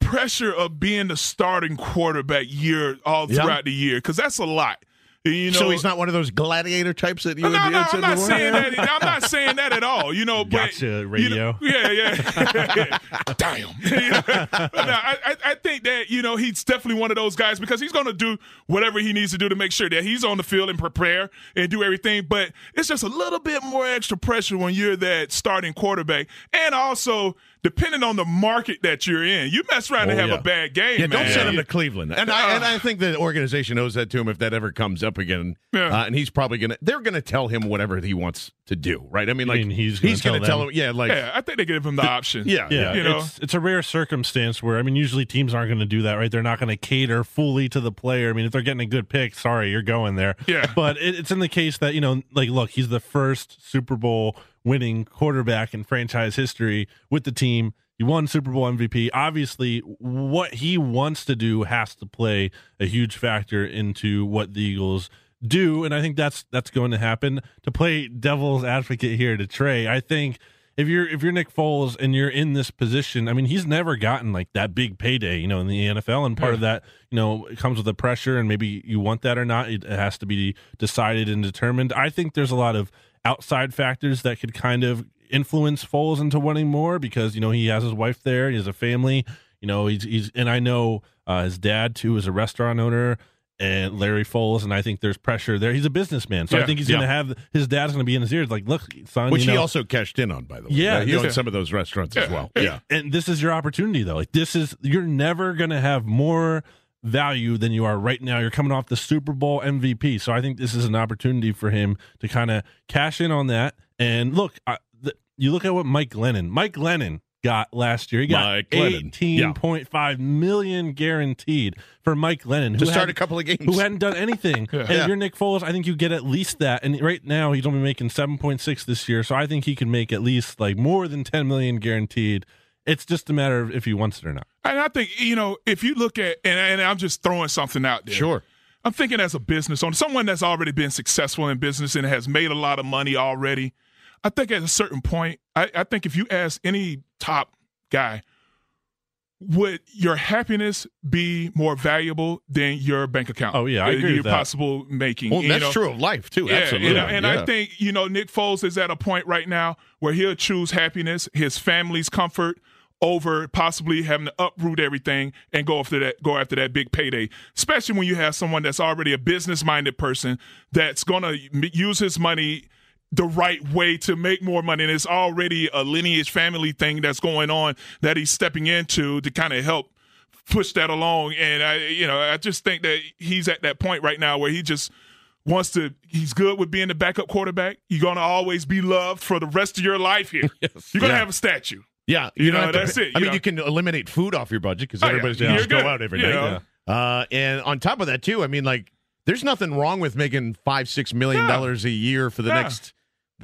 E: pressure of being the starting quarterback year all
C: Yeah.
E: throughout the year because that's a lot. You know,
C: so he's not one of those gladiator types that you
E: no, no, no, I'm not saying that. I'm not saying that at all. You know, but
D: Gotcha,
E: you know-
D: radio.
E: yeah, yeah. Damn. You know, but no, I, I, I think that you know he's definitely one of those guys because he's going to do whatever he needs to do to make sure that he's on the field and prepare and do everything. But it's just a little bit more extra pressure when you're that starting quarterback, and also depending on the market that you're in, you mess around and
C: Oh,
E: have
C: yeah.
E: a bad game.
C: Yeah, don't send him to Cleveland. And I and I think the organization owes that to him if that ever comes up again.
E: Yeah.
C: Uh, and he's probably gonna they're gonna tell him whatever he wants to do, right? I mean,
D: You
C: like
D: mean he's gonna
C: gonna
D: tell
C: tell him, yeah, like
E: yeah, I think they give him the option.
C: yeah,
D: Yeah,
E: You know?
D: it's it's a rare circumstance where I mean, usually teams aren't going to do that, right? They're not going to cater fully to the player. I mean, if they're getting a good pick, sorry, you're going there.
E: Yeah.
D: but it, it's in the case that you know, like, look, he's the first Super Bowl winning quarterback in franchise history with the team. He won Super Bowl MVP. Obviously, what he wants to do has to play a huge factor into what the Eagles do, and I think that's that's going to happen. To play devil's advocate here to Trey, I think if you're if you're Nick Foles and you're in this position, I mean, he's never gotten like that big payday, you know, in the NFL, and part of that, you know, it comes with the pressure, and maybe you want that or not. It has to be decided and determined. I think there's a lot of outside factors that could kind of influence Foles into wanting more because you know he has his wife there, he has a family, you know, he's he's and I know uh, his dad too is a restaurant owner. And Larry Foles, and I think there's pressure there. He's a businessman, so I think he's
C: yeah.
D: going to have his dad's going to be in his ears, like, "Look, son,
C: which
D: you know,
C: he also cashed in on, by the way.
D: Yeah,
C: he
D: this-
C: owns some of those restaurants as well.
E: Yeah.
C: Yeah,
D: and this is your opportunity though like this is you're never going to have more value than you are right now you're coming off the super bowl mvp so i think this is an opportunity for him to kind of cash in on that and look I, the, you look at what mike lennon mike lennon got last year he got
C: Mike Glennon.
D: 18.5 million guaranteed for mike lennon
C: to
D: who
C: start
D: had-
C: a couple of games.
D: who hadn't done anything.
E: Yeah.
D: And if you're Nick Foles, I think you get at least that. And right now, he's only making 7.6 this year, so I think he can make at least like more than 10 million guaranteed. It's just a matter of if he wants it or not.
E: And I think you know if you look at and, and I'm just throwing something out there.
C: Sure.
E: I'm thinking as a business owner, someone that's already been successful in business and has made a lot of money already. I think at a certain point, I, I think if you ask any top guy, would your happiness be more valuable than your bank account?
D: Oh, yeah, I agree
E: Your
D: with that.
E: possible making.
C: Well, that's
E: know?
C: true of life too.
E: Yeah,
C: Absolutely.
E: and
C: Yeah.
E: I think you know Nick Foles is at a point right now where he'll choose happiness, his family's comfort over possibly having to uproot everything and go after that go after that big payday. Especially when you have someone that's already a business minded person that's going to use his money the right way to make more money. And it's already a lineage family thing that's going on that he's stepping into to kind of help push that along. And I you know I just think that he's at that point right now where he just wants to he's good with being the backup quarterback. You're going to always be loved for the rest of your life here. You're going to
C: Yeah.
E: have a statue
C: Yeah,
E: You
C: don't
E: know,
C: have to-
E: that's it,
C: I
E: you
C: mean,
E: know.
C: you can eliminate food off your budget because
E: Oh,
C: everybody's
E: You're
C: just go out every
E: You
C: night.
E: know.
C: Uh, and on top of that, too, I mean, like, there's nothing wrong with making five, six million
E: Yeah.
C: dollars a year for the
E: Yeah.
C: next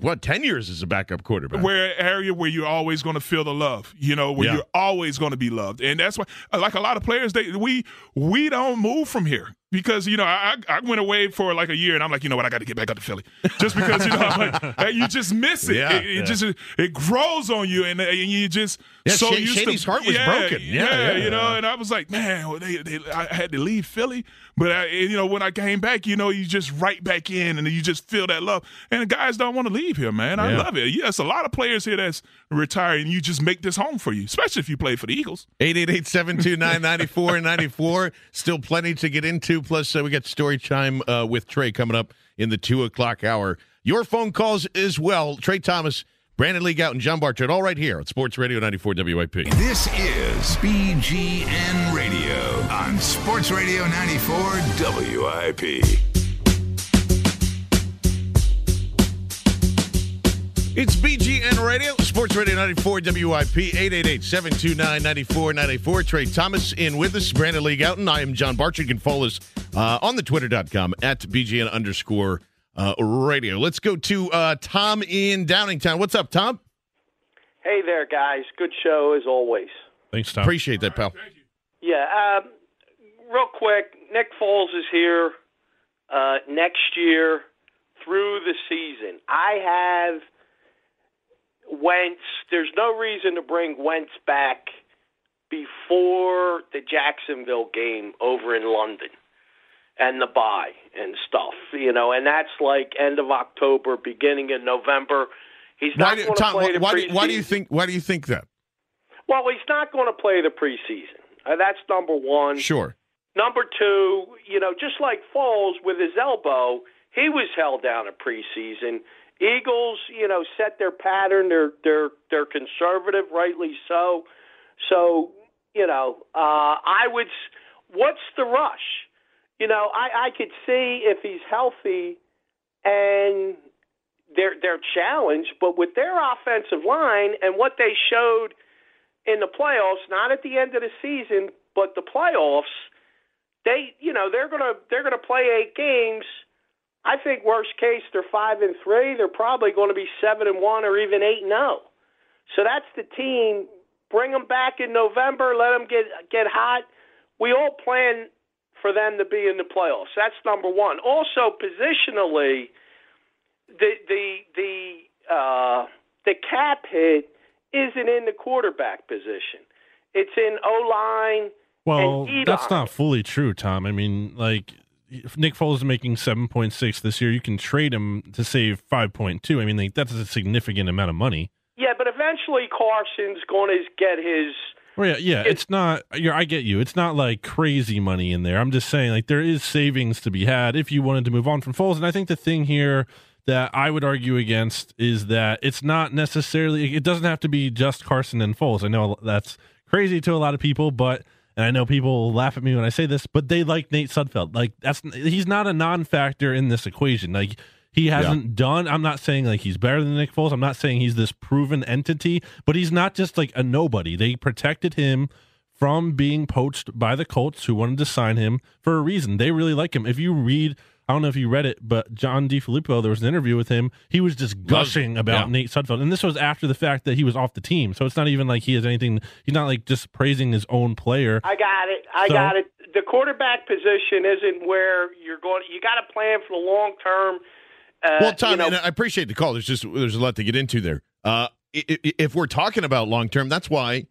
C: what ten years as a backup quarterback.
E: where area where you're always going to feel the love, you know, where
C: Yeah.
E: you're always going to be loved, and that's why, like a lot of players, they we we don't move from here because you know I I went away for like a year and I'm like you know what I got to get back up to Philly just because you know I'm like, you just miss it.
C: Yeah,
E: it, it
C: yeah.
E: just it grows on you and, and you just
C: Yeah,
E: so
C: Sha-
E: used
C: Shady's
E: to
C: heart was
E: yeah,
C: broken. Yeah, yeah.
E: you know. And I was like, man, well, they, they, I had to leave Philly, but I, you know when I came back, you know, you just right back in and you just feel that love. And the guys don't want to leave here, man. I love it. Yes, a lot of players here that's retired, and you just make this home for you, especially if you play for the Eagles.
C: 888-729-9494. Still plenty to get into. Plus, uh, we got story time uh, with Trey coming up in the 2 o'clock hour. Your phone calls as well. Trey Thomas, Brandon Lee Gowton, and John Barchard all right here on Sports Radio 94 WIP.
B: This is BGN Radio on Sports Radio 94 WIP.
C: It's BGN Radio, Sports Radio 94 WIP, 888-729-9494. Trey Thomas in with us, Brandon Lee Gowton. I am John Barchard. You can follow us uh, on the twitter.com at BGN underscore uh, radio. Let's go to uh, Tom in Downingtown. What's up, Tom?
L: Hey there, guys. Good show as always.
D: Thanks, Tom.
C: Appreciate that, pal.
L: Yeah, um, real quick. Nick Foles is here uh, next year through the season. I have Wentz. There's no reason to bring Wentz back before the Jacksonville game over in London and the bye and stuff. You know, and that's like end of October, beginning of November. He's not going to play the
C: why, do, why do you
L: preseason.
C: think why do you think that?
L: Well, he's not going to play the preseason. Uh, that's number one.
C: Sure.
L: Number two, you know, just like Foles with his elbow, he was held down at preseason. Eagles, you know, set their pattern. They're they're they're conservative, rightly so. So, you know, uh, I would. What's the rush? You know, I I could see if he's healthy and they're they're challenged, but with their offensive line and what they showed in the playoffs, not at the end of the season, but the playoffs, they you know they're gonna they're gonna play eight games. I think worst case they're five and three. They're probably going to be seven and one or even eight and zero. So that's the team. Bring them back in November. Let them get get hot. We all plan for them to be in the playoffs. That's number one. Also, positionally, the the the uh, the cap hit isn't in the quarterback position. It's in O line.
D: Well, that's not fully true, Tom. I mean, like if Nick Foles is making seven point six this year, you can trade him to save five point two. I mean, like, that's a significant amount of money.
L: Yeah, but eventually Carson's going to get his.
D: Well, yeah, yeah, it's not. You're, I get you. It's not like crazy money in there. I'm just saying, like, there is savings to be had if you wanted to move on from Foles. And I think the thing here that I would argue against is that it's not necessarily. It doesn't have to be just Carson and Foles. I know that's crazy to a lot of people, but and I know people laugh at me when I say this, but they like Nate Sudfeld. Like that's he's not a non-factor in this equation. Like he hasn't done. I'm not saying like he's better than Nick Foles. I'm not saying he's this proven entity, but he's not just like a nobody. They protected him from being poached by the Colts, who wanted to sign him for a reason. They really like him. If you read, I don't know if you read it, but John DeFilippo, there was an interview with him. He was just gushing about
C: Yeah.
D: Nate Sudfeld, and this was after the fact that he was off the team. So it's not even like he has anything. He's not like just praising his own player.
L: I got it. I
D: So-
L: got it. The quarterback position isn't where you're going. You got to plan for the long term. Uh,
C: well, Tom,
L: you know,
C: and I appreciate the call. There's just there's a lot to get into there. Uh, i- i- if we're talking about long term, that's why.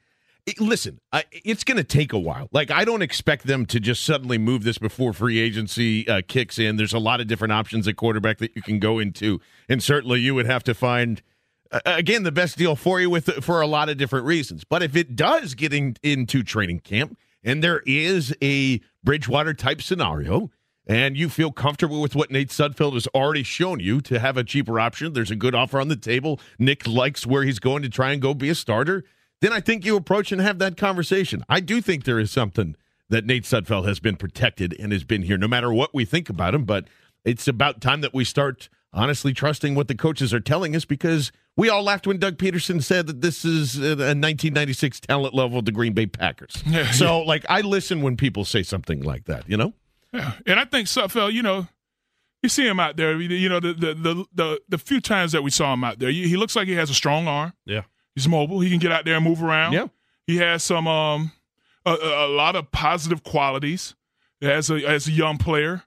C: I- Listen, I, it's going to take a while. Like I don't expect them to just suddenly move this before free agency uh, kicks in. There's a lot of different options at quarterback that you can go into, and certainly you would have to find uh, again the best deal for you with for a lot of different reasons. But if it does get in, into training camp and there is a Bridgewater type scenario, and you feel comfortable with what Nate Sudfeld has already shown you to have a cheaper option, there's a good offer on the table. Nick likes where he's going to try and go be a starter. Then I think you approach and have that conversation. I do think there is something that Nate Sudfeld has been protected and has been here, no matter what we think about him. But it's about time that we start honestly trusting what the coaches are telling us because we all laughed when Doug Pederson said that this is a 1996 talent level of the Green Bay Packers.
E: Yeah,
C: so, like, I listen when people say something like that, you know?
E: Yeah, and I think Sudfeld, you know, you see him out there. You know, the the the the, the few times that we saw him out there, he he looks like he has a strong arm.
D: Yeah.
E: He's mobile. He can get out there and move around.
C: Yeah.
E: He has some um a, a a lot of positive qualities. as a as a young player,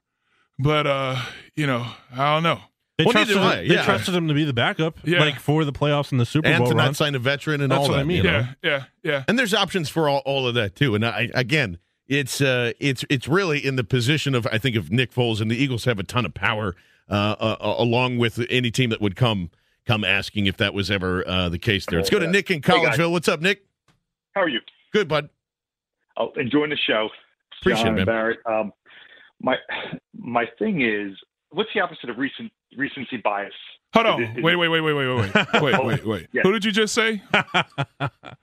E: but uh, you know, I don't know.
D: They,
C: Well,
D: trusted, him, they
C: yeah.
D: trusted him to be the backup,
E: Yeah.
D: like for the playoffs and the Super
C: and
D: Bowl
C: to
D: run.
C: not sign a veteran and
D: That's
C: all
D: what
C: that.
D: I mean.
C: you know?
E: Yeah, yeah, yeah.
C: And there's options for all, all of that too. And I, again, it's uh, it's it's really in the position of I think of Nick Foles and the Eagles have a ton of power uh, uh, along with any team that would come come asking if that was ever uh, the case there. Let's go to Nick in
M: Hey.
C: Collegeville. What's up, Nick?
M: How are you?
C: Good, bud.
M: Oh, enjoying the show.
C: Appreciate
M: John
C: it, man.
M: Barrett. Um, my my thing is, what's the opposite of recent recency bias?
E: Hold on.
M: Is it- is
E: wait, wait, wait, wait, wait, wait, wait, wait, wait, wait.
M: Yeah.
E: Who did you just say?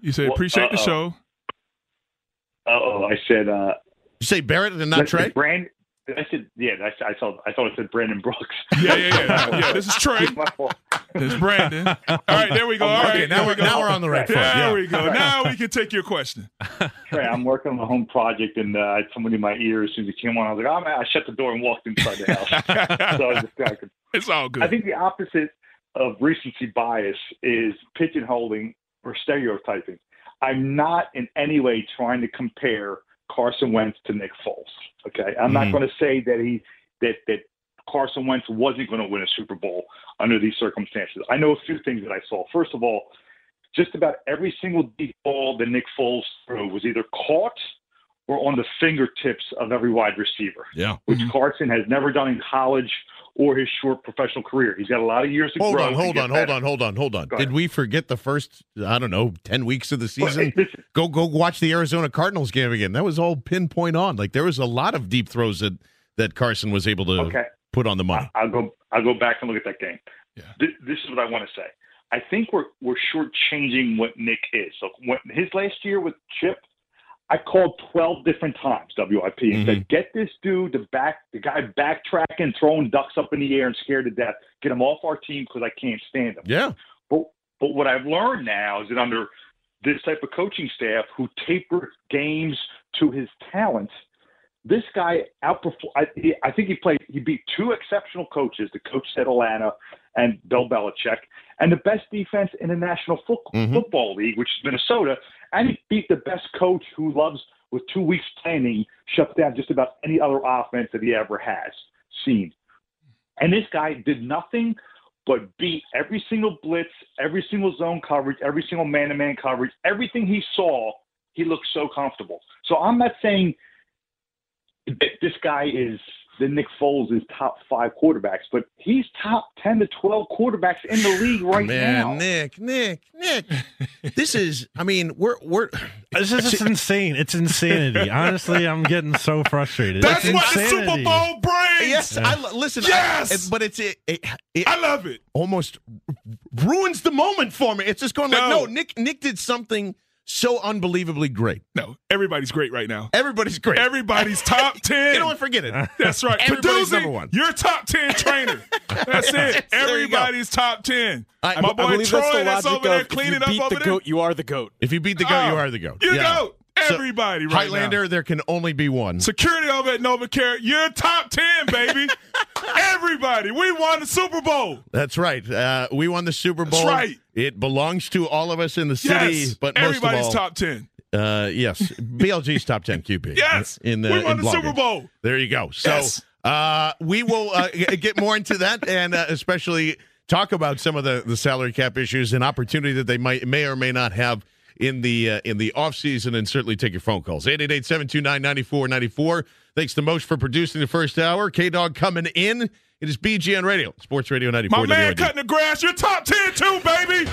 E: You said
M: Well,
E: appreciate the show.
M: uh-oh.
E: show.
M: Oh, I said. Uh,
C: you say Barrett and not Trey?
M: Brand. I said, yeah. I, I saw. I thought it said Brandon Brooks.
E: Yeah, yeah, yeah. yeah, this is Trey. This is Brandon. All right, there we go. All right,
C: Okay, now
E: we
C: we're-
E: go.
C: now we're on the right foot,
E: There
C: yeah.
E: we go. Now we can take your question.
M: Trey, I'm working on a home project, and uh, I had somebody in my ear as soon as he came on. I was like, oh man, I shut the door and walked inside the house. so I was distracted.
E: It's all good.
M: I think the opposite of recency bias is pigeonholing or stereotyping. I'm not in any way trying to compare Carson Wentz to Nick Foles. Okay, I'm
C: Mhm.
M: not going to say that he that that Carson Wentz wasn't going to win a Super Bowl under these circumstances. I know a few things that I saw. First of all, just about every single deep ball that Nick Foles threw was either caught or on the fingertips of every wide receiver
C: Yeah.
M: which Carson has never done in college or his short professional career. He's got a lot of years to
C: Hold
M: grow.
C: on, hold
M: get
C: on, hold on, hold on, hold on. Did we forget the first, I don't know, 10 weeks of the
M: Well,
C: season? Go go watch the Arizona Cardinals game again. That was all pinpoint on. Like there was a lot of deep throws that that Carson was able to
M: Okay.
C: put on the money.
M: I'll go. I'll go back and look at that game.
E: Yeah.
M: This, this is what I want to say. I think we're we're shortchanging what Nick is. So when, his last year with Chip, I called twelve different times WIP and said, mm-hmm. "Get this dude the back, the guy backtracking, throwing ducks up in the air and scared to death. Get him off our team because I can't stand him."
C: Yeah.
M: But but what I've learned now is that under this type of coaching staff who taper games to his talents, this guy outperformed. I, I think he played. He beat two exceptional coaches, the coach at Atlanta and Bill Belichick, and the best defense in the National Fo-
C: Mhm.
M: Football League, which is Minnesota. And he beat the best coach who loves, with two weeks planning, shuts down just about any other offense that he ever has seen. And this guy did nothing but beat every single blitz, every single zone coverage, every single man-to-man coverage, everything he saw. He looked so comfortable. So I'm not saying this guy is the Nick Foles is top five quarterbacks, but he's top ten to twelve quarterbacks in the league right
C: Man,
M: now.
C: Nick, Nick, Nick. this is I mean, we're we're
D: It's just insane. It's insanity. Honestly, I'm getting so frustrated.
E: That's
D: it's
E: what the Super. Bowl brings.
C: Yes, I lo- listen. I-
E: Yes!
C: it- but it's it, it, it
E: I love it.
C: almost ruins the moment for me. It's just going like,
E: No.
C: no, Nick Nick did something so unbelievably great.
E: No, everybody's great right now.
C: Everybody's great.
E: Everybody's top ten.
C: you what? Forget it.
E: That's right.
C: Everybody's
E: Producing,
C: number one.
E: You're top ten trainer. That's it.
C: There you go.
E: Everybody's top ten.
C: I-
E: My
C: I
E: boy
N: believe
E: Troy,
N: that's
E: that's over there cleaning
N: if you
E: up
N: beat
E: over
N: the
E: there.
N: goat, you are the goat.
C: If you beat the goat,
E: Oh,
C: you are the goat.
E: You
C: Yeah.
E: goat.
C: So,
E: Everybody right
C: Highlander,
E: now.
C: there can only be one.
E: Security over at NovaCare, you're top ten, baby. Everybody, we won the Super Bowl.
C: That's right. Uh, we won the Super
E: That's
C: Bowl.
E: right.
C: It belongs to all of us in the city,
E: Yes,
C: but most
E: everybody's
C: of all,
E: top ten.
C: Uh, yes, BLG's top ten QB.
E: Yes,
C: in the
E: we won
C: in
E: the
C: blogging.
E: Super Bowl.
C: There you go. So
E: Yes.
C: uh, we will uh, get more into that, and uh, especially talk about some of the, the salary cap issues and opportunity that they might may or may not have in the uh, in the off season, and certainly take your phone calls 888-729-9494. Thanks to Mosh for producing the first hour. K Dog coming in. It is BGN Radio, Sports Radio ninety
E: My
C: four.
E: man cutting the grass, you're top ten too, baby.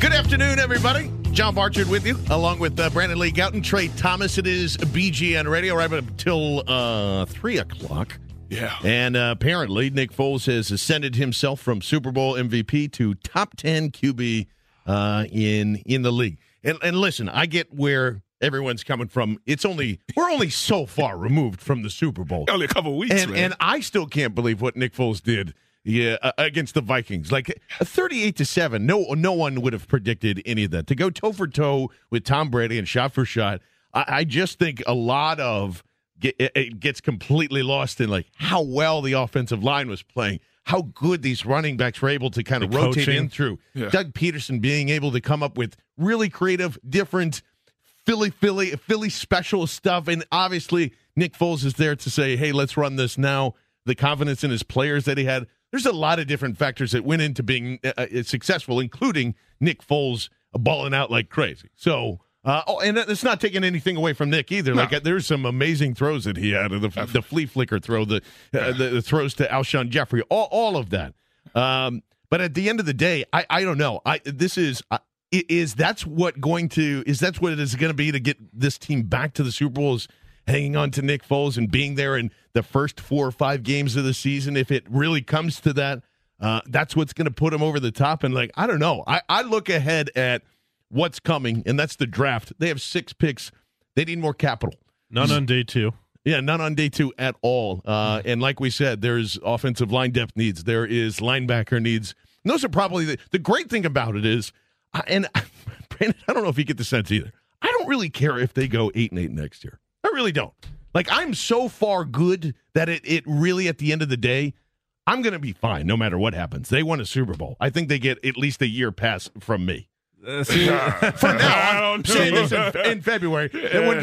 C: Good afternoon, everybody. John Barchard with you, along with uh, Brandon Lee Gowton, Trey Thomas. It is BGN Radio, right up until uh, 3 o'clock.
E: Yeah.
C: And uh, apparently, Nick Foles has ascended himself from Super Bowl MVP to top 10 QB uh, in in the league. And, and listen, I get where everyone's coming from. It's only we're only so far removed from the Super Bowl.
E: Only a couple weeks,
C: And, and I still can't believe what Nick Foles did yeah, uh, against the Vikings. Like a 38 to 7. No no one would have predicted any of that. To go toe for toe with Tom Brady and shot for shot, I, I just think a lot of get, it gets completely lost in like how well the offensive line was playing. How good these running backs were able to kind of
D: The
C: rotate
D: coaching.
C: in through.
E: Yeah.
C: Doug Pederson being able to come up with really creative, different Philly, Philly, Philly special stuff. And obviously, Nick Foles is there to say, hey, let's run this now. The confidence in his players that he had. There's a lot of different factors that went into being uh, uh, successful, including Nick Foles balling out like crazy. So, uh, oh, and it's not taking anything away from Nick either.
E: No.
C: Like, uh, there's some amazing throws that he had, the, the flea flicker throw, the, uh, the, the throws to Alshon Jeffery, all, all of that. Um, but at the end of the day, I, I don't know. I this is uh, is that's what going to is that's what it is going to be to get this team back to the Super Bowl is hanging on to Nick Foles and being there in the first four or five games of the season. If it really comes to that, uh, that's what's going to put him over the top. And like I don't know, I, I look ahead at what's coming, and that's the draft. They have six picks. They need more capital.
D: None on day two.
C: Yeah, none on day two at all. Uh, and like we said, there's offensive line depth needs. There is linebacker needs. And those are probably the, the great thing about it is, and Brandon, I don't know if you get the sense either. I don't really care if they go eight and eight next year. I really don't. Like I'm so far good that it it really at the end of the day, I'm going to be fine no matter what happens. They won a Super Bowl. I think they get at least a year pass from me.
D: Uh, see,
C: For now, I'm saying this in, in February.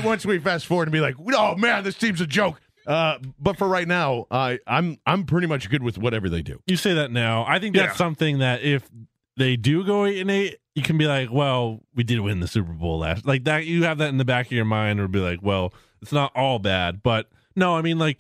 C: Once we fast forward and be like, oh man, this team's a joke. Uh, but for right now, I I'm I'm pretty much good with whatever they do.
D: you say that now. I think that's
E: Yeah.
D: something that if they do go eight and eight, you can be like, well, we did win the Super Bowl last. Like that, you have that in the back of your mind, or be like, well, it's not all bad. But no, I mean, like,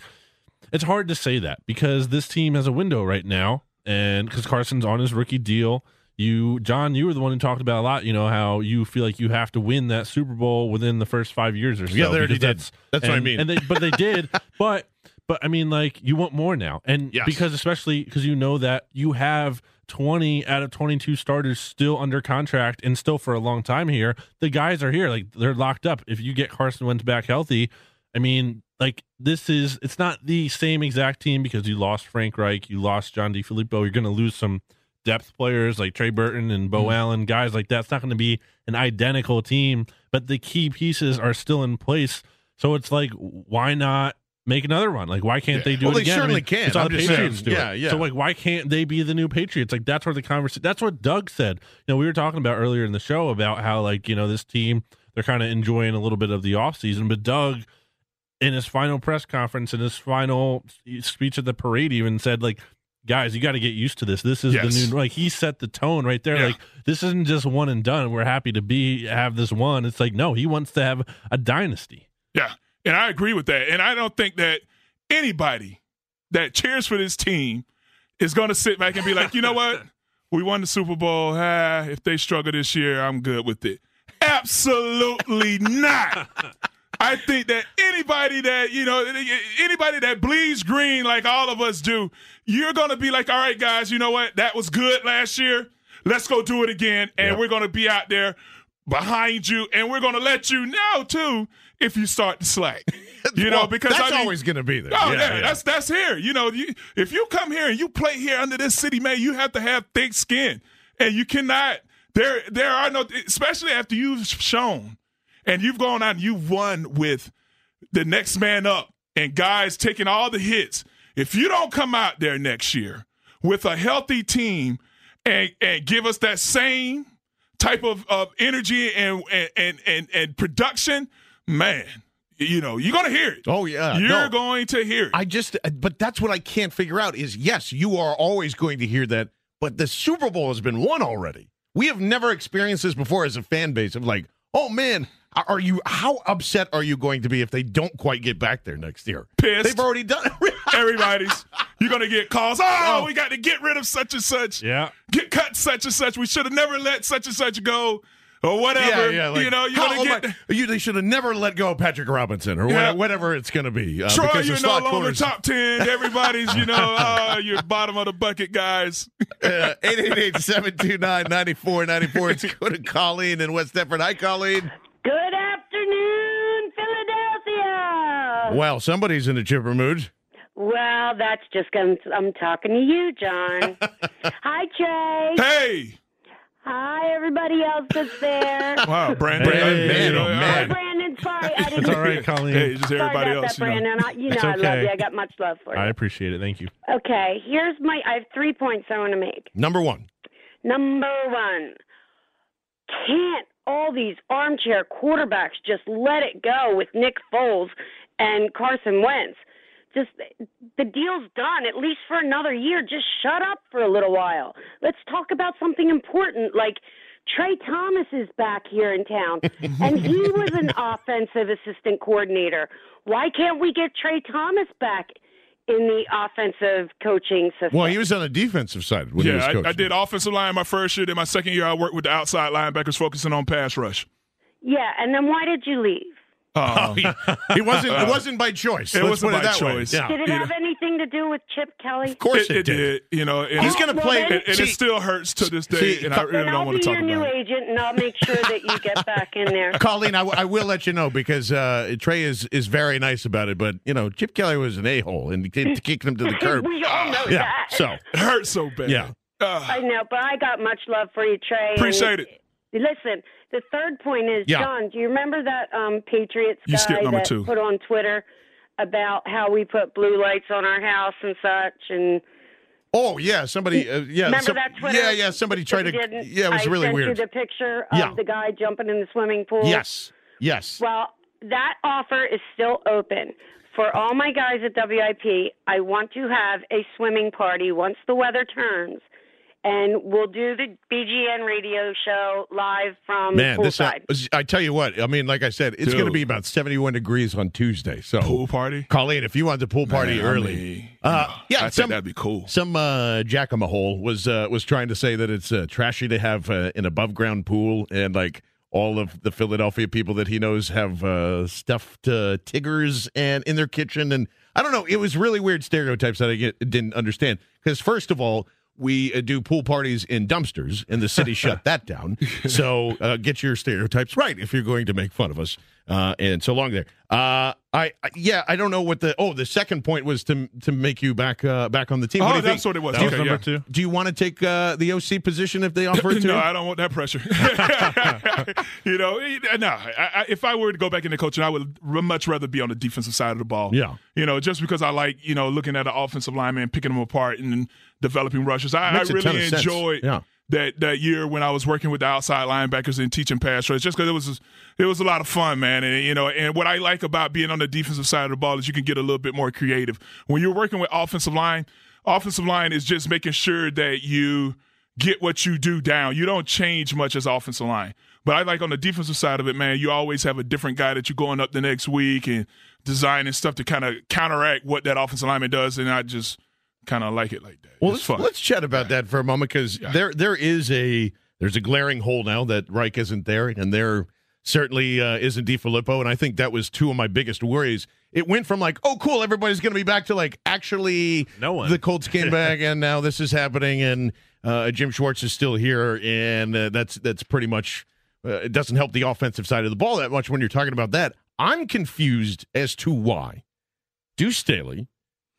D: it's hard to say that because this team has a window right now, and because Carson's on his rookie deal. You, John, you were the one who talked about a lot. You know how you feel like you have to win that Super Bowl within the first five years or so.
C: Yeah, they already did.
D: That's,
C: That's what I mean.
D: And they, but they did. but but I mean, like you want more now, and
C: Yes.
D: because especially because you know that you have 20 out of 22 starters still under contract and still for a long time here. The guys are here, like they're locked up. If you get Carson Wentz back healthy, I mean, like this is it's not the same exact team because you lost Frank Reich, you lost John DeFilippo. You're going to lose some depth players like Trey Burton and Beau mm-hmm. Allen, guys like that. It's not going to be an identical team, but the key pieces are still in place. So it's like, why not make another run? Like, why can't they do
C: Well,
D: it
C: they
D: again? I
C: certainly
D: mean,
C: can.
D: It's
C: I'm
D: the
C: just
D: Patriots
C: saying.
D: do it.
C: Yeah, yeah.
D: So like, why can't they be the new Patriots? Like that's where the conversation. That's what Doug said. You know, we were talking about earlier in the show about how like you know this team they're kind of enjoying a little bit of the offseason, but Doug in his final press conference in his final speech at the parade even said like guys you got to get used to this this is
E: Yes.
D: the new like he set the tone right there
E: Yeah.
D: like this isn't just one and done we're happy to be have this one it's like no he wants to have a dynasty
E: Yeah, and I agree with that. And I don't think that anybody that cheers for this team is going to sit back and be like, you know what? We won the Super Bowl. Ah, if they struggle this year, I'm good with it. Absolutely not. I think that anybody that, you know, anybody that bleeds green like all of us do, you're going to be like, all right, guys, you know what? That was good last year. Let's go do it again. And we're going to be out there behind you. And we're going to let you know, too, if you start to slack. You know, because
C: that's
E: I mean,
C: always going to be there.
E: Oh,
C: Yeah,
E: yeah,
C: yeah.
E: that's that's here. You know, you, if you come here and you play here under this city, man, you have to have thick skin, and you cannot. There, there are no, especially after you've shown, and you've gone out and you've won with the next man up, and guys taking all the hits. If you don't come out there next year with a healthy team and and give us that same type of, of energy and and, and and production, man, you know you're gonna hear it.
C: Oh yeah,
E: You're
C: no.
E: going to hear it.
C: I just, uh, but that's what I can't figure out is yes, you are always going to hear that, but the Super Bowl has been won already. We have never experienced this before as a fan base of like, oh man, are you, how upset are you going to be if they don't quite get back there next year?
E: Pissed.
C: They've already done it.
E: Everybody's. You're gonna get calls. Oh, we got to get rid of such and such.
D: yeah
E: Get cut such and such. We should have never let such and such go, or whatever.
C: Yeah, like,
E: you know, you're
C: how-
E: gonna
C: oh
E: get.
C: my- you, they should have never let go of Patrick Robinson or
E: Yeah.
C: whatever, it's going to be. Uh,
E: Troy,
C: because
E: you're no longer
C: corners-
E: top ten. Everybody's, you know, uh, you're bottom of the bucket, guys.
C: Uh, 888-729-9494. Let's go to Colleen in West Deptford. Hi, Colleen. Well, somebody's in a chipper mood.
N: Well, that's just I'm, I'm talking to you, John. Hi, Trey.
E: Hey,
N: Hi, everybody else that's there.
E: wow, Brandon.
D: Hey,
C: man, oh, man.
N: Hi, Brandon. Sorry, I didn't.
D: it's all right colleen
E: Hey, just
N: Sorry
E: everybody
N: about
E: else.
N: that,
E: you know.
N: Brandon. I, you know
D: It's
N: I love
D: okay.
N: you. I got much love for you.
D: i appreciate it thank you
N: Okay, here's my. I have three points I want to make.
C: Number one.
N: Number one, can't all these armchair quarterbacks just let it go with Nick Foles and Carson Wentz. Just the deal's done, at least for another year. Just shut up for a little while. Let's talk about something important like Trey Thomas is back here in town, and he was an offensive assistant coordinator. Why can't we get Trey Thomas back in the offensive coaching system?
C: Well, he was on the defensive side when he was
E: yeah,
C: coaching.
E: I, I did offensive line my first year. Then my second year, I worked with the outside linebackers, focusing on pass rush.
N: Yeah, and then why did you leave?
E: Um,
C: It wasn't. It wasn't by choice.
E: It
C: Let's
E: wasn't
C: put
E: by
C: that way.
E: choice.
C: Yeah.
N: Did it have anything to do with Chip Kelly?
C: Of course
E: it,
C: it, did.
E: You know, and
C: He's gonna
N: Well,
C: play-
N: then-
E: and, and
C: See-
E: it still hurts to this day,
C: see,
E: and I really don't want to talk about it.
N: I'll
E: want
N: be
E: to talk
N: your new
E: about it.
N: agent, and I'll make sure that you get back in there.
C: Colleen, I, w- I will let you know because uh, Trey is, is very nice about it, but you know Chip Kelly was an a hole and he kicked him to the curb.
N: we all know
C: yeah,
N: that.
C: so
E: It hurts so bad.
C: yeah,
N: I know, but I got much love for you, Trey. and-
E: Appreciate it.
N: Listen, the third point is,
C: Yeah.
N: John, do you remember that um, Patriots
E: You
N: guy that
E: two.
N: put on Twitter about how we put blue lights on our house and such? And
C: Oh yeah, somebody. Uh, yeah,
N: remember
C: some-
N: that Twitter?
C: Yeah, yeah. Somebody tried to.
N: that we did?
C: Yeah, it was
N: I
C: really
N: sent
C: weird.
N: You the picture of
C: Yeah.
N: the guy jumping in the swimming pool.
C: Yes, yes.
N: Well, that offer is still open. For all my guys at WIP, I want to have a swimming party once the weather turns, and we'll do the BGN radio show live from
C: Man, This, uh, I tell you what. I mean, like I said, it's going to be about seventy-one degrees on Tuesday. So
E: Pool party.
C: Colleen, if you want the pool party
E: Man, I
C: early,
E: mean,
C: uh, yeah,
E: I think
C: some
E: that'd be cool.
C: some uh, jackhamahole was uh, was trying to say that it's uh, trashy to have uh, an above ground pool and like all of the Philadelphia people that he knows have uh, stuffed uh, tigers and in their kitchen and I don't know. It was really weird stereotypes that I get, didn't understand because first of all. We uh, do pool parties in dumpsters, and the city shut that down. So uh, get your stereotypes right if you're going to make fun of us. Uh, and so long there. Uh, I, I yeah, I don't know what the oh the second point was to to make you back uh, back on the team.
E: Oh,
C: What do you
E: that's
C: think?
E: what it was.
D: That was number
E: yeah.
D: two.
C: Do you want to take uh, the OC position if they offer it to
E: no? I don't want that pressure. you know, no. I, I, if I were to go back into coaching, I would much rather be on the defensive side of the ball.
C: Yeah.
E: You know, just because I like you know looking at an offensive lineman, picking them apart, and developing rushes. I, I
C: Makes a ton
E: really enjoy.
C: Yeah.
E: That that year when I was working with the outside linebackers and teaching pass rush, just because it was it was a lot of fun, man. And you know, and what I like about being on the defensive side of the ball is you can get a little bit more creative when you're working with offensive line. Offensive line is just making sure that you get what you do down. You don't change much as offensive line. But I like on the defensive side of it, man, you always have a different guy that you're going up the next week and designing stuff to kind of counteract what that offensive lineman does. And I just kind of like it like that.
C: Well,
E: it's
C: let's, let's chat about that for a moment because there there is a there's a glaring hole now that Reich isn't there, and there certainly uh, isn't DeFilippo, and I think that was two of my biggest worries. It went from like, oh, cool, everybody's going to be back to like actually,
D: No one.
C: The Colts came back, and now this is happening, and uh, Jim Schwartz is still here, and uh, that's that's pretty much. Uh, it doesn't help the offensive side of the ball that much when you're talking about that. I'm confused as to why Deuce Staley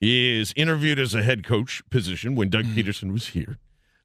C: is interviewed as a head coach position when Doug Pederson was here,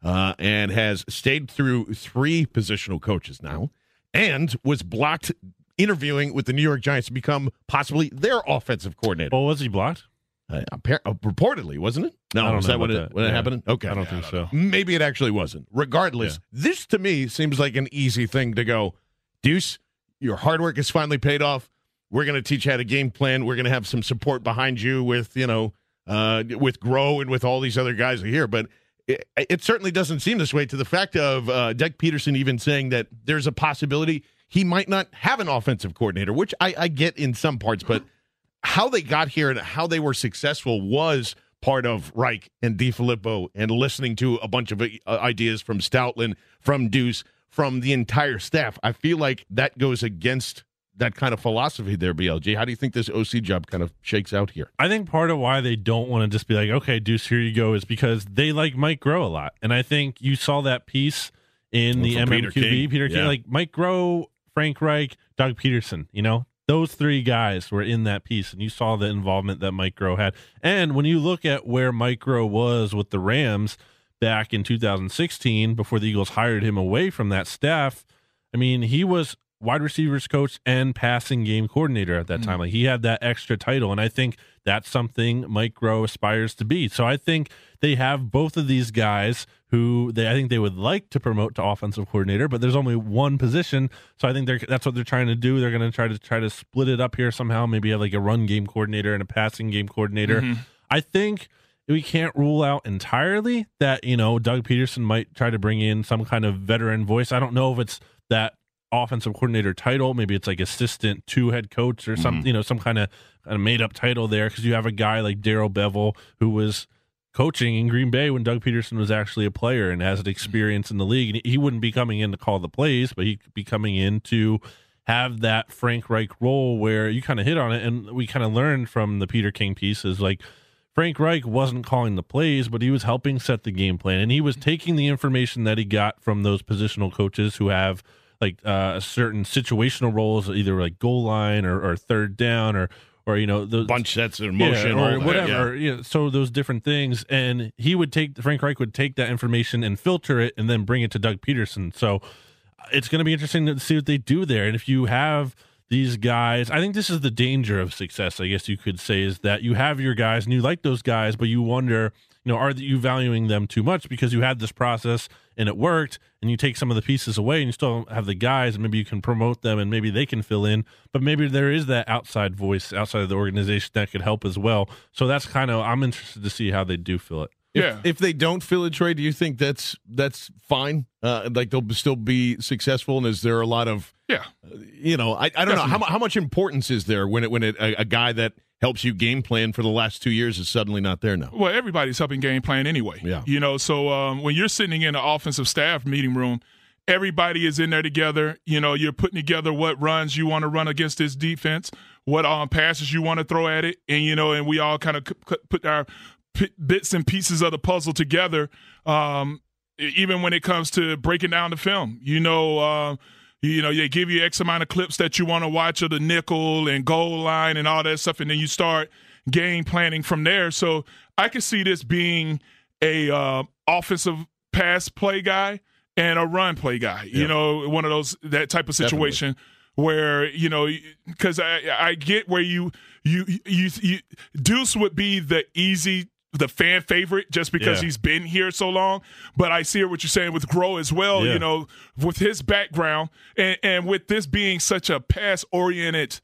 C: uh, and has stayed through three positional coaches now, and was blocked interviewing with the New York Giants to become possibly their offensive coordinator.
D: Well, was he blocked?
C: Uh, appar- uh, reportedly, wasn't it? No,
D: I don't
C: was
D: know
C: that
D: about
C: it, it
D: Yeah.
C: happened? Okay,
D: I don't think so.
C: Maybe it actually wasn't. Regardless, this to me seems like an easy thing to go. Deuce, your hard work has finally paid off. We're going to teach you how to game plan. We're going to have some support behind you with you know uh, with Groh and with all these other guys here. But it, it certainly doesn't seem this way. To the fact of uh, Pederson even saying that there's a possibility he might not have an offensive coordinator, which I, I get in some parts, but how they got here and how they were successful was part of Reich and DeFilippo and listening to a bunch of uh, ideas from Stoutland, from Deuce, from the entire staff. I feel like that goes against that kind of philosophy there, BLG. How do you think this OC job kind of shakes out here?
D: I think part of why they don't want to just be like, okay, Deuce, here you go, is because they like Mike Groh a lot. And I think you saw that piece in the
C: From Peter
D: MMQB,
C: King.
D: Peter King,
C: Yeah.
D: like Mike Groh, Frank Reich, Doug Pederson, you know, those three guys were in that piece. And you saw the involvement that Mike Groh had. And when you look at where Mike Groh was with the Rams back in 2016, before the Eagles hired him away from that staff, I mean, he was wide receivers coach and passing game coordinator at that time. Like he had that extra title, and I think that's something Mike Groh aspires to be. So I think they have both of these guys who they I think they would like to promote to offensive coordinator, but there's only one position, so I think they're that's what they're trying to do. They're going to try to try to split it up here somehow. Maybe have like a run game coordinator and a passing game coordinator.
E: Mhm.
D: I think we can't rule out entirely that you know Doug Pederson might try to bring in some kind of veteran voice. I don't know if it's that offensive coordinator title. Maybe it's like assistant to head coach or some
C: Mhm.
D: you know some kind of, kind of made up title there because you have a guy like Darrell Bevell who was coaching in Green Bay when Doug Pederson was actually a player and has an experience in the league. And he wouldn't be coming in to call the plays, but he'd be coming in to have that Frank Reich role where you kind of hit on it. And we kind of learned from the Peter King pieces like Frank Reich wasn't calling the plays, but he was helping set the game plan. And he was taking the information that he got from those positional coaches who have like uh, certain situational roles, either like goal line or, or third down or or you know the
C: Bunch sets in motion,
D: yeah, or
C: that,
D: whatever. You know, so those different things, and he would take Frank Reich would take that information and filter it, and then bring it to Doug Pederson. So it's going to be interesting to see what they do there. And if you have these guys, I think this is the danger of success. I guess you could say is that you have your guys and you like those guys, but you wonder, you know, are you valuing them too much because you had this process and it worked, and you take some of the pieces away and you still have the guys, and maybe you can promote them and maybe they can fill in, but maybe there is that outside voice outside of the organization that could help as well. So that's kind of I'm interested to see how they do fill it.
C: If, if they don't fill a trade, do you think that's that's fine? Uh, like they'll still be successful, and is there a lot of
E: yeah?
C: You know, I, I don't know how, how much importance is there when it when it, a, a guy that helps you game plan for the last two years is suddenly not there now.
E: Well, everybody's helping game plan anyway.
C: Yeah.
E: You know, so um, when you're sitting in the offensive staff meeting room, everybody is in there together. You know, you're putting together what runs you want to run against this defense, what um, passes you want to throw at it, and you know, and we all kind of put our p- bits and pieces of the puzzle together. Um, even when it comes to breaking down the film, you know. Um, you know, they give you X amount of clips that you want to watch of the nickel and goal line and all that stuff, and then you start game planning from there. So I could see this being a uh, offensive pass play guy and a run play guy. You know, one of those that type of situation where you know because I I get where you you you you Deuce would be the easy the fan favorite just because
D: Yeah.
E: he's been here so long. But I see what you're saying with Groh as well.
D: Yeah.
E: You know, with his background and and with this being such a pass oriented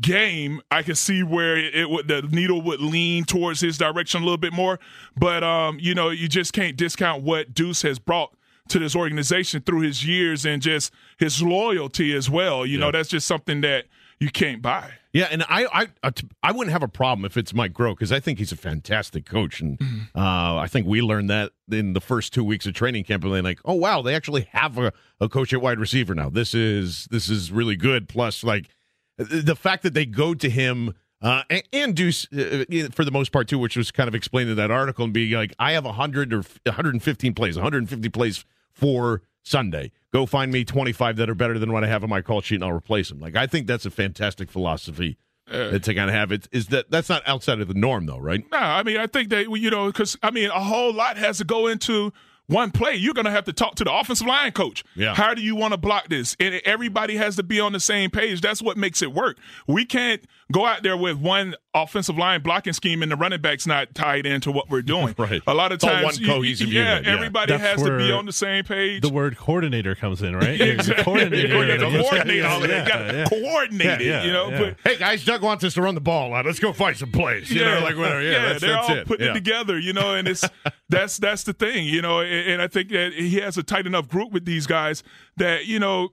E: game, I can see where it would the needle would lean towards his direction a little bit more. But um, you know, you just can't discount what Deuce has brought to this organization through his years and just his loyalty as well. You know, that's just something that you can't buy.
C: Yeah, and I I uh, I wouldn't have a problem if it's Mike Groh because I think he's a fantastic coach, and uh, I think we learned that in the first two weeks of training camp. And they're like, oh wow, they actually have a, a coach at wide receiver now. This is this is really good. Plus, like the fact that they go to him. Uh, and, and Deuce, uh, uh, for the most part, too, which was kind of explained in that article, and be like, I have 100 or 115 plays, 150 plays for Sunday. Go find me 25 that are better than what I have on my call sheet, and I'll replace them. Like, I think that's a fantastic philosophy
E: Uh,
C: to kind of have. It is that that's not outside of the norm, though, right?
E: No, I mean, I think that you know, because I mean, a whole lot has to go into one play. You're going to have to talk to the offensive line coach.
C: Yeah.
E: How do you want to block this? And everybody has to be on the same page. That's what makes it work. We can't go out there with one offensive line blocking scheme and the running back's not tied into what we're doing.
C: Right.
E: A lot of
C: oh,
E: times,
C: one
E: you-
C: cohesive
E: yeah,
C: unit, yeah.
E: everybody
D: That's
E: has to be on the same page.
D: The word coordinator comes in, right?
E: Exactly.
D: Coordinator.
E: You gotta coordinate all of that.
D: Yeah,
E: gotta
D: yeah.
E: coordinate it,
D: Yeah,
E: you know.
D: yeah.
E: But
C: Hey guys, Doug wants us to run the ball out. Let's go find some plays. You know, like whatever. Yeah, that's,
E: they're
C: that's
E: all
C: it.
E: putting
C: yeah.
E: it together, you know, and it's that's that's the thing, you know, and, and I think that he has a tight enough group with these guys that you know.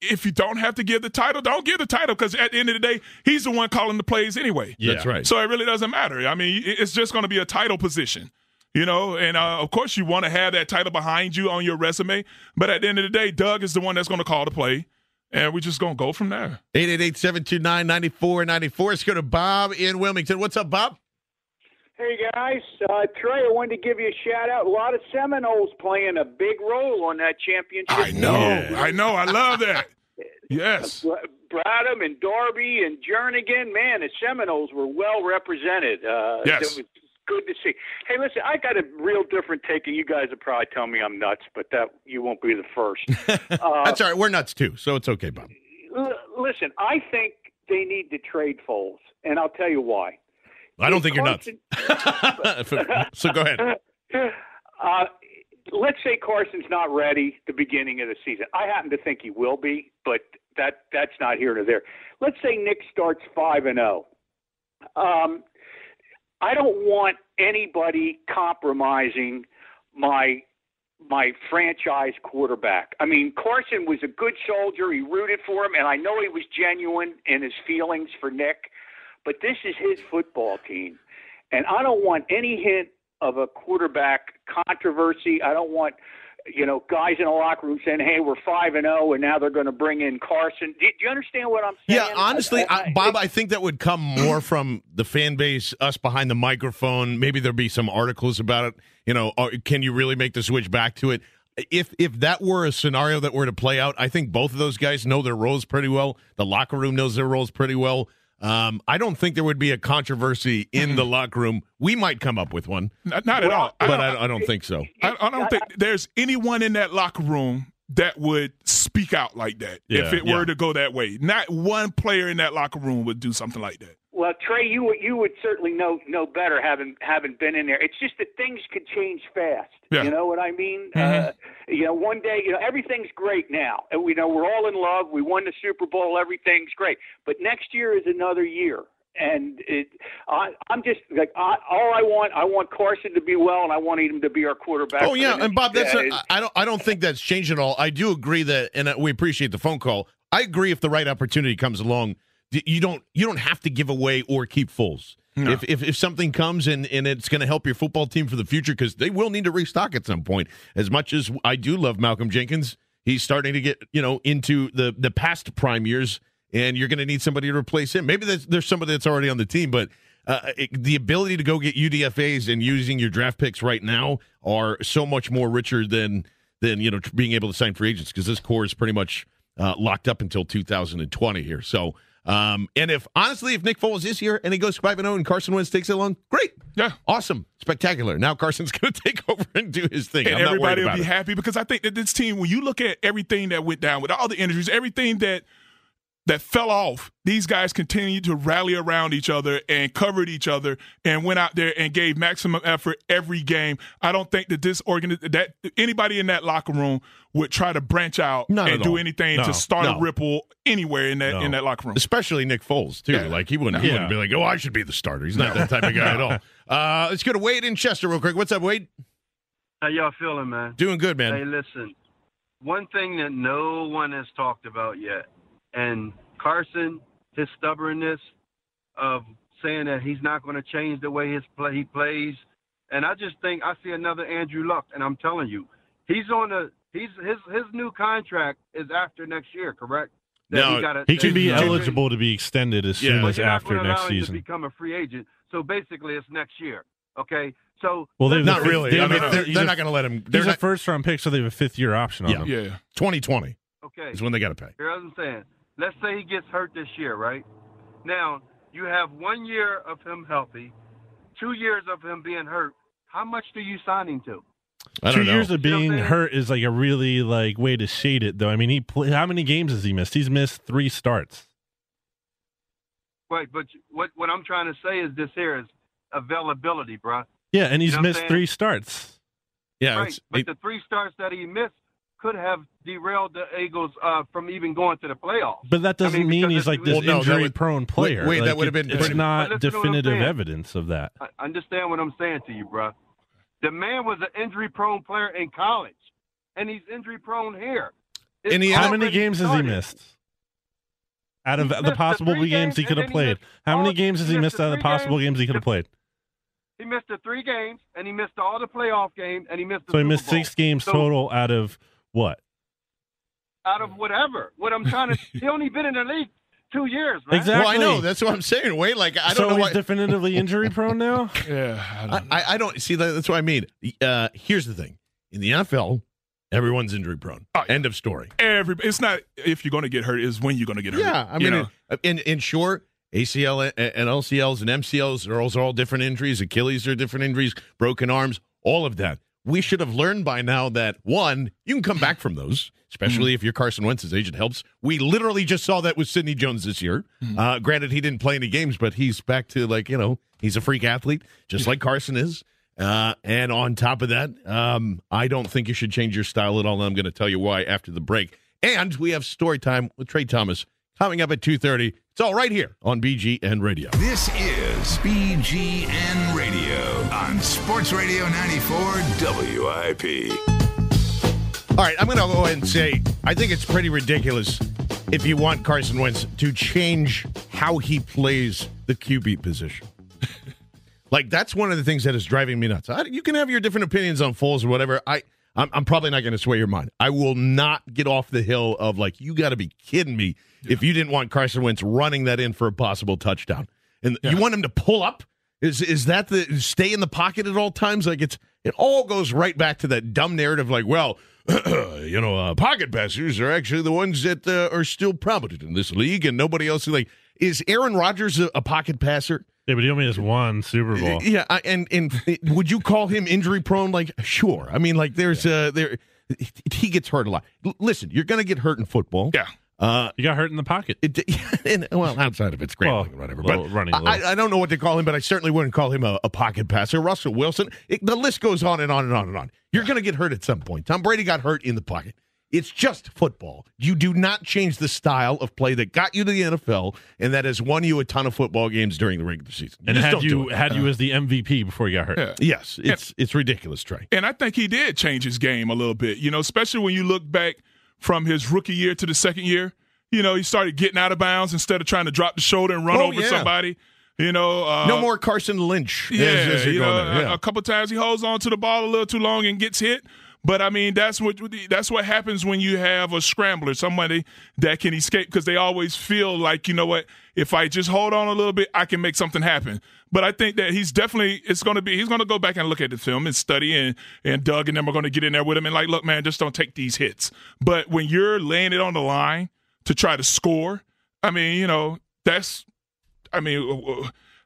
E: If you don't have to give the title, don't give the title because at the end of the day, he's the one calling the plays anyway.
C: That's right.
E: So it really doesn't matter. I mean, it's just going to be a title position, you know. And uh, of course, you want to have that title behind you on your resume. But at the end of the day, Doug is the one that's going to call the play, and we're just going to go from there.
C: 888-729-9494. Let's go to Bob in Wilmington. What's up, Bob?
O: Hey guys, uh, Trey, I wanted to give you a shout out. A lot of Seminoles playing a big role on that championship.
E: I know, I know, I love that. Yes.
O: Bradham and Darby and Jernigan, man, the Seminoles were well represented. Uh,
E: Yes.
O: It was good to see. Hey, listen, I got a real different take, and you guys will probably tell me I'm nuts, but that you won't be the first. Uh,
C: That's all right. We're nuts too, so it's okay, Bob.
O: L- listen, I think they need to trade Foles, and I'll tell you why.
C: I don't think you're nuts. So go ahead.
O: Uh, let's say Carson's not ready the beginning of the season. I happen to think he will be, but that that's not here nor there. Let's say Nick starts five and zero. Um, I don't want anybody compromising my my franchise quarterback. I mean, Carson was a good soldier. He rooted for him, and I know he was genuine in his feelings for Nick. But this is his football team, and I don't want any hint of a quarterback controversy. I don't want you know guys in the locker room saying, "Hey, we're five and zero, and now they're going to bring in Carson." Do, do you understand what I'm saying?
C: Yeah, honestly, I, Bob, I think that would come more from the fan base, us behind the microphone. Maybe there'd be some articles about it. You know, uh, can you really make the switch back to it? If if that were a scenario that were to play out, I think both of those guys know their roles pretty well. The locker room knows their roles pretty well. Um, I don't think there would be a controversy in the locker room. We might come up with one,
E: Not, not at all.
C: but I, I don't think so.
E: I, I don't think there's anyone in that locker room that would speak out like that if
C: Yeah,
E: it
C: yeah.
E: were to go that way. Not one player in that locker room would do something like that.
O: Well, Trey, you would you would certainly know know better having having been in there. It's just that things could change fast.
E: Yeah.
O: You know what I mean?
E: Mhm.
O: Uh, you know, one day, you know, everything's great now, and we know we're all in love. We won the Super Bowl. Everything's great, but next year is another year. And it, I, I'm just like I, all I want. I want Carson to be well, and I want him to be our quarterback.
C: Oh yeah, and Bob, that's
O: uh,
C: a, I don't I don't think that's changed at all. I do agree that, and uh, we appreciate the phone call. I agree if the right opportunity comes along, you don't you don't have to give away or keep Foles.
E: No.
C: If, if if something comes and and it's going to help your football team for the future because they will need to restock at some point. As much as I do love Malcolm Jenkins, he's starting to get you know into the the past prime years, and you're going to need somebody to replace him. Maybe there's, there's somebody that's already on the team, but uh, it, the ability to go get UDFA's and using your draft picks right now are so much more richer than than you know being able to sign free agents because this core is pretty much uh, locked up until 2020 here. So. Um, and if honestly, if Nick Foles is here and he goes five and zero and Carson Wentz takes it along, great,
E: yeah,
C: awesome, spectacular. Now Carson's going to take over and do his thing.
E: and
C: I'm not
E: everybody will be
C: it.
E: happy because I think that this team, when you look at everything that went down with all the injuries, everything that that fell off, these guys continued to rally around each other and covered each other and went out there and gave maximum effort every game. I don't think that this organ that anybody in that locker room would try to branch out
C: Not
E: and do
C: all.
E: anything
C: No,
E: to start
C: no.
E: a ripple anywhere in that in that locker room.
C: especially Nick Foles too.
E: Yeah.
C: Like he wouldn't, he
E: Yeah.
C: wouldn't be like, "Oh, I should be the starter." He's not that type of guy at all. Uh, let's go to Wade in Chester real quick. What's up, Wade?
P: How y'all feeling, man?
C: Doing good, man.
P: Hey, listen. One thing that no one has talked about yet, and Carson, his stubbornness of saying that he's not going to change the way his play he plays, and I just think I see another Andrew Luck, and I'm telling you, he's on the he's his his new contract is after next year, correct? That
D: No,
P: gotta-
D: he could be eligible to be extended as soon
P: But
D: as
P: you're not
D: after next season.
P: To become a free agent, so basically it's next year. Okay, so
D: Well, they've
C: Not really.
D: They,
C: I mean, they're, they're
D: a-
C: not gonna let him- they're
D: He's a first round pick, so they have a fifth year option on
C: Yeah.
D: him.
E: Yeah,
C: 2020
P: okay.
C: is when they got to pay.
P: Here's what I'm saying. Let's say he gets hurt this year, right? Now, you have one year of him healthy, two years of him being hurt. How much do you sign him to?
C: I
D: Two
C: don't know.
D: years of being hurt is like a really like way to shade it, though. I mean, he play, how many games has he missed? He's missed three starts.
P: Right, but what what I'm trying to say is this here is availability, bro.
D: Yeah, and he's
P: You know
D: missed three starts.
C: Yeah,
P: right, but the three starts that he missed could have derailed the Eagles uh, from even going to the playoffs.
D: But that doesn't
P: I mean,
D: mean he's like
P: you-
D: this
C: Well, no,
D: injury
C: would-
D: prone player.
C: wait, that
D: Like,
C: would have
D: it-
C: been
D: It's
C: pretty-
D: not
P: But listen to what
D: definitive evidence of that.
P: I understand what I'm saying to you, bro. The man was an injury prone player in college, and he's injury prone here. It's
D: And he how many
P: already
D: games has he missed? Out of the
P: missed the
D: possible games he could have
P: and then he
D: played,
P: missed
D: how many games has
P: he
D: he
P: missed
D: missed out of the possible
P: games.
D: games he could have played?
P: He missed the three games, and he missed all the playoff games, and he missed the
D: So he missed
P: Bowl.
D: six games
P: So,
D: total out of what?
P: out of whatever. What I'm trying to, he only been in the league two years, man.
D: Exactly.
C: Well, I know that's what I'm saying. Wait, like I don't know.
D: so
C: know
D: he's
C: why.
D: definitively injury prone now.
E: Yeah,
C: I, I, I don't see that. That's what I mean. Uh, here's the thing: in the NFL, everyone's injury prone. End of story.
E: Every it's not if you're going to get hurt, is when you're going to get hurt.
C: Yeah, I mean,
E: know?
C: in, in in short, ACL and and LCLs and MCLs are all different injuries. Achilles are different injuries. Broken arms, all of that. We should have learned by now that one, you can come back from those, especially
E: Mm-hmm.
C: if you're Carson Wentz's agent helps. We literally just saw that with Sidney Jones this year.
E: Mm-hmm.
C: Uh, granted, he didn't play any games, but he's back to like you know he's a freak athlete, just like Carson is. Uh, and on top of that, um, I don't think you should change your style at all. And I'm going to tell you why after the break. And we have story time with Trey Thomas coming up at 2:30. It's all right here on BGN Radio.
B: This is BGN Radio on Sports Radio 94 WIP.
C: All right, I'm going to go ahead and say I think it's pretty ridiculous if you want Carson Wentz to change how he plays the QB position. like that's one of the things that is driving me nuts. I, you can have your different opinions on Foles or whatever. I I'm, I'm probably not going to sway your mind. I will not get off the hill of like you got to be kidding me if you didn't want Carson Wentz running that in for a possible touchdown, and you want him to pull up. Is is that the stay in the pocket at all times? Like it's it all goes right back to that dumb narrative. Like, well, you know, uh, pocket passers are actually the ones that uh, are still prominent in this league, and nobody else is like. Is Aaron Rodgers a, a pocket passer?
D: Yeah, but he only has one Super Bowl.
C: Yeah, I- and and would you call him injury prone? Like, sure. I mean, like, there's uh there he gets hurt a lot. L- listen, you're going to get hurt in football.
E: Yeah.
C: Uh,
D: he got hurt in the pocket.
C: It, and, well, outside of it, scrambling or whatever.
D: little-
C: But
D: running a
C: I,
D: little.
C: I don't know what to call him, but I certainly wouldn't call him a, a pocket passer. Russell Wilson. It, the list goes on and on and on and on. You're going to get hurt at some point. Tom Brady got hurt in the pocket. It's just football. You do not change the style of play that got you to the NFL and that has won you a ton of football games during the regular season.
D: and had you had you as the MVP before you got hurt.
E: Yeah.
C: Yes, it's it's ridiculous, Trey.
E: And I think he did change his game a little bit, you know, especially when you look back from his rookie year to the second year. You know, he started getting out of bounds instead of trying to drop the shoulder and run
C: Oh,
E: over
C: yeah.
E: somebody. You know, uh,
C: no more Carson Lynch.
E: Yeah,
C: as- as
E: you know,
C: there.
E: a- a couple times he holds on to the ball a little too long and gets hit. But I mean, that's what that's what happens when you have a scrambler, somebody that can escape because they always feel like you know what, if I just hold on a little bit, I can make something happen. But I think that he's definitely it's going to be he's going to go back and look at the film and study and and Doug and them are going to get in there with him and like, look, man, just don't take these hits. But when you're laying it on the line to try to score, I mean, you know, that's I mean.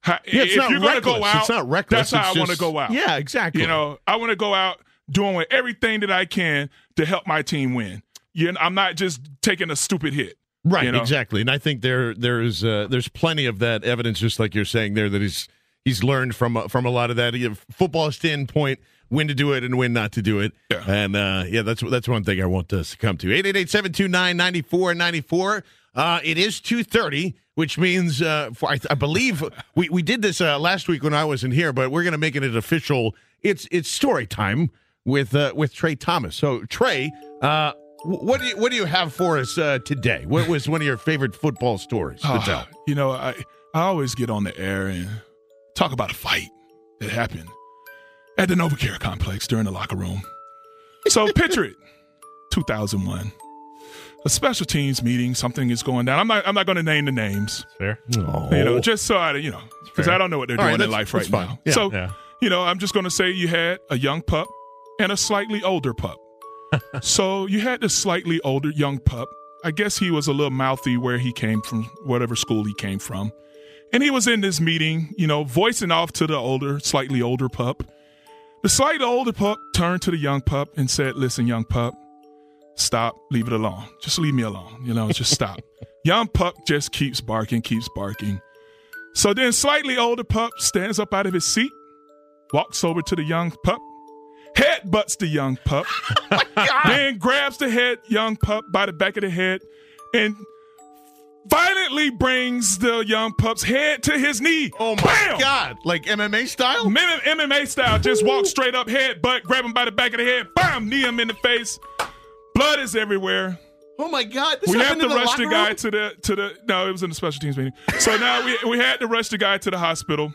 E: how-
C: Yeah,
E: if you're going to go out,
C: It's not reckless.
E: That's how
C: It's
E: I want to go out.
C: Yeah, exactly.
E: You know, I want to go out doing everything that I can to help my team win. You know, I'm not just taking a stupid hit.
C: Right,
E: you know?
C: exactly. And I think there there's uh, there's plenty of that evidence, just like you're saying there, that he's he's learned from uh, from a lot of that football standpoint, when to do it and when not to do it.
E: Yeah.
C: And uh, yeah, that's that's one thing I want to come to. 888-729-9494. Uh, it is two thirty, which means uh, for, I, I believe we, we did this uh, last week when I wasn't here, but we're going to make it an official. It's it's story time with uh, with Trey Thomas. So Trey, uh, what do you what do you have for us uh, today? What was one of your favorite football stories to
E: Ah,
C: tell?
E: you know, I I always get on the air and talk about a fight that happened at the NovaCare complex during the locker room. So picture it, 2001, a special teams meeting. Something is going down. I'm not I'm not going to name the names.
D: Fair.
E: You know, just so I you know because. I don't know what they're
C: All
E: doing
C: right,
E: in life right now.
C: Yeah.
E: so
D: Yeah.
E: you know, I'm just going to say you had a young pup and a slightly older pup. So you had this slightly older young pup. I guess he was a little mouthy where he came from, whatever school he came from. And he was in this meeting, you know, voicing off to the older, slightly older pup. The slightly older pup turned to the young pup and said, Listen, young pup, stop, leave it alone. Just leave me alone. You know, just stop. young pup just keeps barking, keeps barking. So then, slightly older pup stands up out of his seat, walks over to the young pup, headbutts the young pup, oh then grabs the head young pup by the back of the head, and violently brings the young pup's head to his knee.
C: Oh my
E: Bam!
C: God! Like MMA style?
E: M- MMA style, just walk straight up, head butt, grab him by the back of the head, bam, knee him in the face. Blood is everywhere.
C: Oh my God! This
E: we had
C: happened
E: to
C: the
E: rush the guy
C: room?
E: to the to the no, it was in the special teams meeting. So now we we had to rush the guy to the hospital.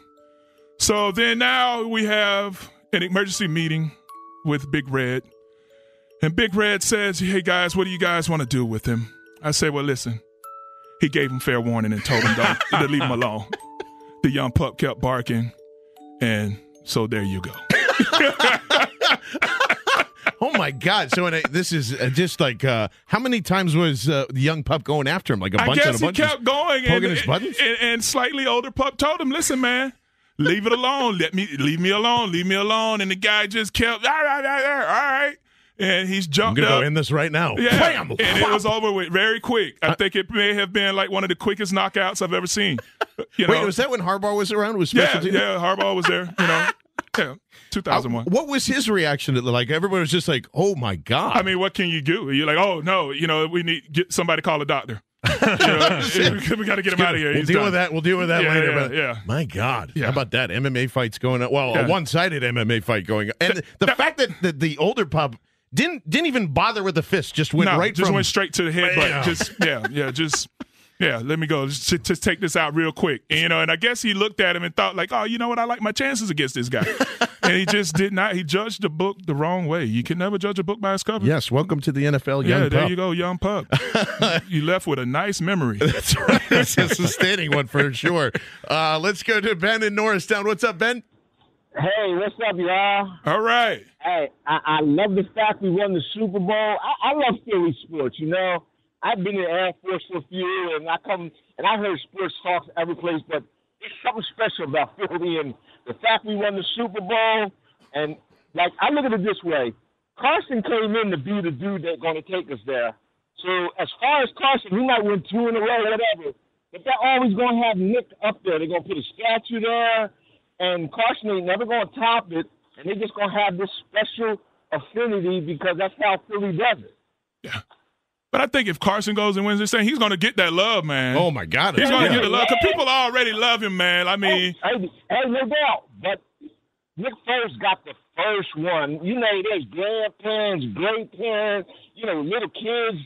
E: So then now we have an emergency meeting with Big Red. And Big Red says, Hey guys, what do you guys want to do with him? I said, Well, listen. He gave him fair warning and told him don't, to leave him alone. The young pup kept barking, and so there you go.
C: Oh my God! So a, this is uh, just like uh, how many times was uh, the young pup going after him? Like a
E: I
C: bunch
E: guess
C: and a
E: he kept going, and,
C: his buttons?
E: and, and slightly older pup told him, "Listen, man, leave it alone. Let me leave me alone. Leave me alone. And the guy just kept, all right, all right, all right. And he's
C: I'm
E: jumped
C: gonna
E: up.
C: go in this right now.
E: Yeah,
C: Bam!
E: and it was over with very quick. I think it may have been like one of the quickest knockouts I've ever seen. You know,
C: Wait, was that when Harbaugh was around? Was
E: yeah,
C: special
E: yeah. Harbaugh was there. You know, yeah, 2001.
C: Uh, what was his reaction to like everybody was just like, "Oh my god!"
E: I mean, what can you do? You're like, oh no, you know, we need get somebody call a doctor. We got to get him out of here.
C: We'll
E: He's
C: deal
E: done.
C: with that. We'll deal with that
E: Yeah,
C: later.
E: yeah,
C: but
E: yeah.
C: my God,
E: Yeah.
C: how about that MMA fights going on? Well, a one-sided MMA fight going on, and the fact that the, the older pup didn't didn't even bother with the fist, just went
E: no,
C: right
E: just
C: from
E: went straight to the head. But just yeah, yeah, just yeah. Let me go. Just, just take this out real quick. And, you know, and I guess he looked at him and thought like, oh, you know what? I like my chances against this guy. and he just did not. He judged the book the wrong way. You can never judge a book by its cover.
C: Yes, welcome to the NFL, young
E: yeah, there
C: pup.
E: you go, young pup. you left with a nice memory.
C: That's right. That's a sustaining one for sure. Uh, let's go to Ben in Norristown. What's up, Ben?
G: Hey, what's up, y'all?
E: All right.
G: Hey, I, I love the fact we won the Super Bowl. I, I love Philly sports. You know, I've been in Air Force for a few, years, and I come and I heard sports talks every place, but something special about Philly and the fact we won the Super Bowl. And like, I look at it this way: Carson came in to be the dude that's going to take us there. So as far as Carson, he might win two in a row, whatever. But they're always going to have Nick up there. They're going to put a statue there, and Carson ain't never going to top it. And they're just going to have this special affinity because that's how Philly does it.
E: But I think if Carson goes and wins this thing, he's going to get that love, man.
C: Oh my God,
E: He's going to
G: Yeah.
E: get the love because people already love him, man. I mean,
G: Hey, hey, no doubt. But Nick Foles got the first one. You know, there's grandparents, great parents, you know, little kids.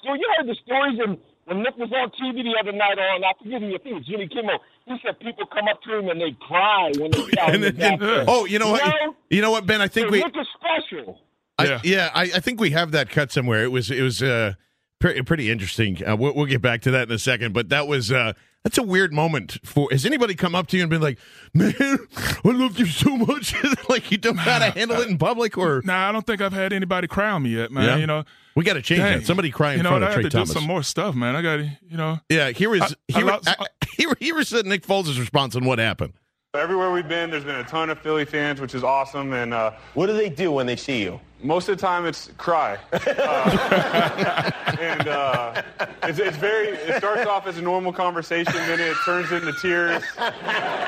G: Still, you heard the stories and when Nick was on TV the other night on, I forget who, I think it was Jimmy Kimmel. He said people come up to him and they cry when they saw him. The
C: then- oh, you know what?
G: know?
C: You know what, Ben? I think
G: So
C: we.
G: Nick is special.
C: I, yeah, I, I think we have that cut somewhere. It was it was uh, pretty, pretty interesting. Uh, we'll, we'll get back to that in a second. But that was uh, that's a weird moment for. Has anybody come up to you and been like, "Man, I love you so much," like you don't know how to handle it in public, or
E: nah, I don't think I've had anybody cry on me yet, man.
C: Yeah.
E: You know,
C: we got to change
E: Dang.
C: that. Somebody cry in
E: you know,
C: front
E: I
C: of
E: have
C: Trey
E: to
C: Thomas.
E: do some more stuff, man. I got to, you know.
C: Yeah, here is
E: I-
C: here, I- here here is Nick Foles' response on what happened.
K: Everywhere we've been, there's been a ton of Philly fans, which is awesome. And uh,
J: What do they do when they see you?
K: most of the time, it's cry. Uh, and uh, it's, it's very. It starts off as a normal conversation, then it turns into tears.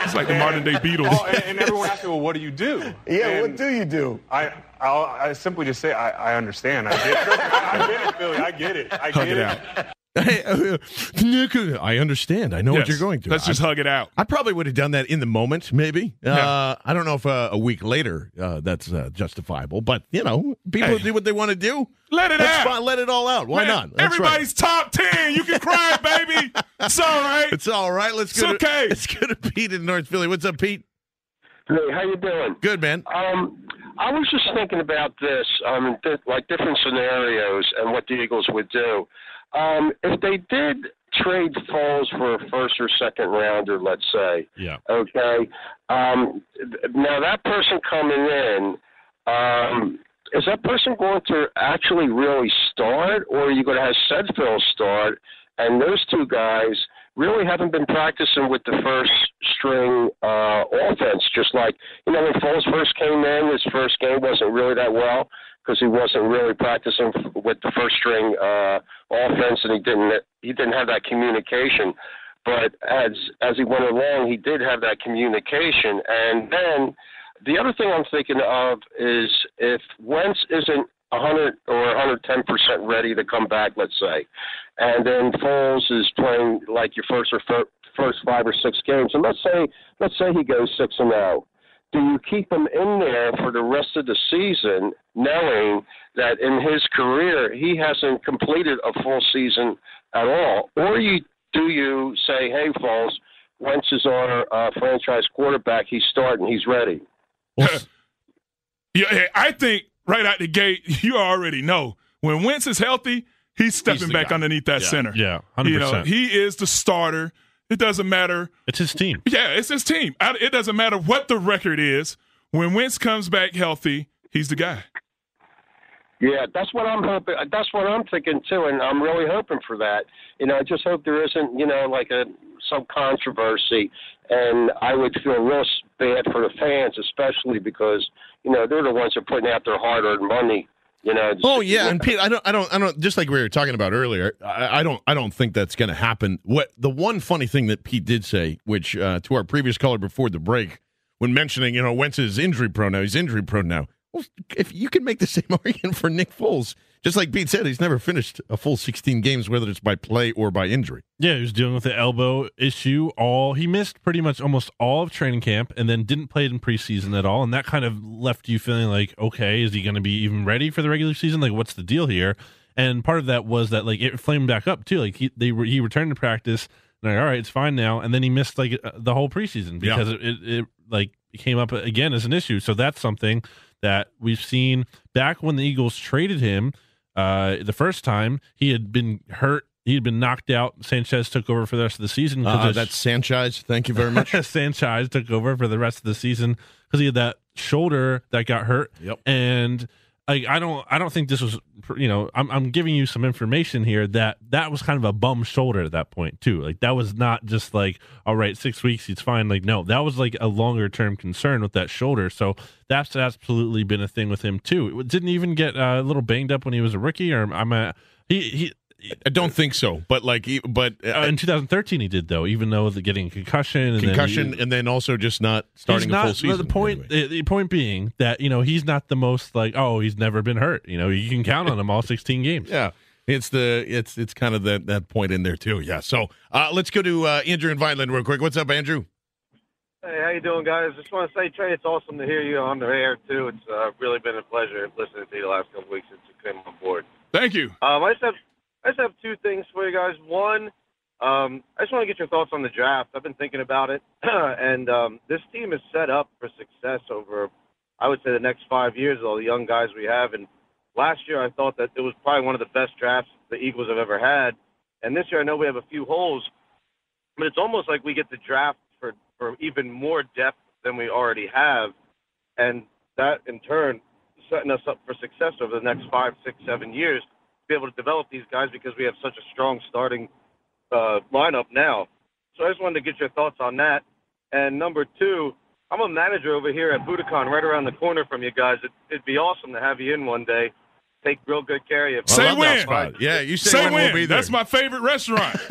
E: It's like the modern day Beatles.
K: Oh, and, and everyone asks me, "Well, what do you do?"
J: Yeah,
K: And
J: what do you do?
K: I I'll, I simply just say I, I understand. I get. Trust me, I, I've been in Philly. I get it. I
E: Hug
K: get
E: it
K: it.
E: Out.
C: Hey, uh, Nick, I understand. I know what you're going through.
E: Let's just
C: I,
E: hug it out.
C: I probably would have done that in the moment, maybe.
E: Yeah.
C: Uh, I don't know if uh, a week later uh, that's uh, justifiable, but you know, people
E: Hey.
C: do what they want to do.
E: Let it
C: That's
E: out.
C: fine. Let it all out. Why
E: Man,
C: not? That's
E: everybody's top ten. You can cry, baby. It's all right.
C: right. It's all right. Let's
E: It's
C: go.
E: okay.
C: To, let's go to Pete in North Philly. What's up, Pete?
Q: Hey, how you doing?
C: Good, man.
Q: Um, I was just thinking about this, um, th- like different scenarios and what the Eagles would do. Um, if they did trade Foles for a first or second rounder, let's say,
D: Yeah.
Q: okay, um, now that person coming in, um, is that person going to actually really start, or are you going to have Sudfeld start, and those two guys really haven't been practicing with the first string uh, offense. Just like you know, when Foles first came in, his first game wasn't really that well because he wasn't really practicing with the first string uh, offense, and he didn't he didn't have that communication. But as as he went along, he did have that communication, and then the other thing I'm thinking of is if Wentz isn't 100 or 110 percent ready to come back, let's say, and then Foles is playing like your first or fir- first five or six games, and let's say let's say he goes six and zero. Do you keep him in there for the rest of the season, knowing that in his career he hasn't completed a full season at all, or you do you say, "Hey, Foles, Wentz is our uh, franchise quarterback. He's starting. He's ready."
E: Yeah, I think right out the gate, you already know when Wentz is healthy, he's stepping
D: the
E: back
D: guy.
E: underneath that
D: Yeah.
E: center.
D: Yeah,
E: You know, he is the starter. It doesn't matter.
D: It's his team.
E: Yeah, it's his team. I- It doesn't matter what the record is. When Wentz comes back healthy, he's the guy.
Q: Yeah, that's what I'm hoping. That's what I'm thinking too, and I'm really hoping for that. You know, I just hope there isn't, you know, like a some controversy, and I would feel real s- bad for the fans, especially because you know they're the ones that are putting out their hard-earned money. You know.
C: Oh yeah, and Pete, I don't, I don't, I don't. Just like we were talking about earlier, I, I don't, I don't think that's going to happen. What the one funny thing that Pete did say, which uh, to our previous caller before the break, when mentioning, you know, Wentz is injury prone now, he's injury prone now. Well, if you can make the same argument for Nick Foles, just like Pete said, he's never finished a full 16 games, whether it's by play or by injury.
D: Yeah, he was dealing with the elbow issue. All he missed pretty much almost all of training camp, and then didn't play it in preseason at all. And that kind of left you feeling like, okay, is he going to be even ready for the regular season? Like, what's the deal here? And part of that was that like it flamed back up too. Like he they he returned to practice. And like, all right, it's fine now. And then he missed like uh, the whole preseason because
C: Yeah.
D: it, it, it like came up again as an issue. So that's something that we've seen back when the Eagles traded him uh, the first time. He had been hurt. He had been knocked out. Sanchez took over for the rest of the season.
C: Uh,
D: of-
C: that's Sanchez. Thank you very much.
D: Sanchez took over for the rest of the season because he had that shoulder that got hurt.
C: Yep.
D: And I, I don't, I don't think this was, you know, I'm, I'm giving you some information here that that was kind of a bum shoulder at that point too. Like that was not just like, all right, six weeks, he's fine. Like no, that was like a longer term concern with that shoulder. So that's absolutely been a thing with him too. It didn't even get uh, a little banged up when he was a rookie, or I'm a he he.
C: I don't think so, but like, but
D: Uh, in 2013, he did though, even though the getting a concussion, and then he-
C: concussion, and then also just not starting
D: not,
C: a full season.
D: The point, the the point being that you know he's not the most like oh he's never been hurt. You know you can count on him all 16 games.
C: Yeah, it's the it's it's kind of that that point in there too. Yeah. So uh, let's go to uh, Andrew and Vineland real quick. What's up, Andrew?
R: Hey, how you doing, guys? Just want to say, Trey, it's awesome to hear you on the air too. It's uh, really been a pleasure listening to you the last couple weeks since you came on board.
E: Thank you.
R: Um, I just have I just have two things for you guys. One, um, I just want to get your thoughts on the draft. I've been thinking about it, and um, this team is set up for success over, I would say, the next five years. All the young guys we have, and last year I thought that it was probably one of the best drafts the Eagles have ever had. And this year I know we have a few holes, but it's almost like we get the draft for for even more depth than we already have, and that in turn setting us up for success over the next five, six, seven years be able to develop these guys because we have such a strong starting uh, lineup now. So I just wanted to get your thoughts on that. And number two, I'm a manager over here at Buddakan, right around the corner from you guys. It, it'd be awesome to have you in one day. Take real good care of you.
E: Say when.
C: Yeah, you say,
E: Say
C: when,
E: when.
C: we'll be there.
E: That's my favorite restaurant.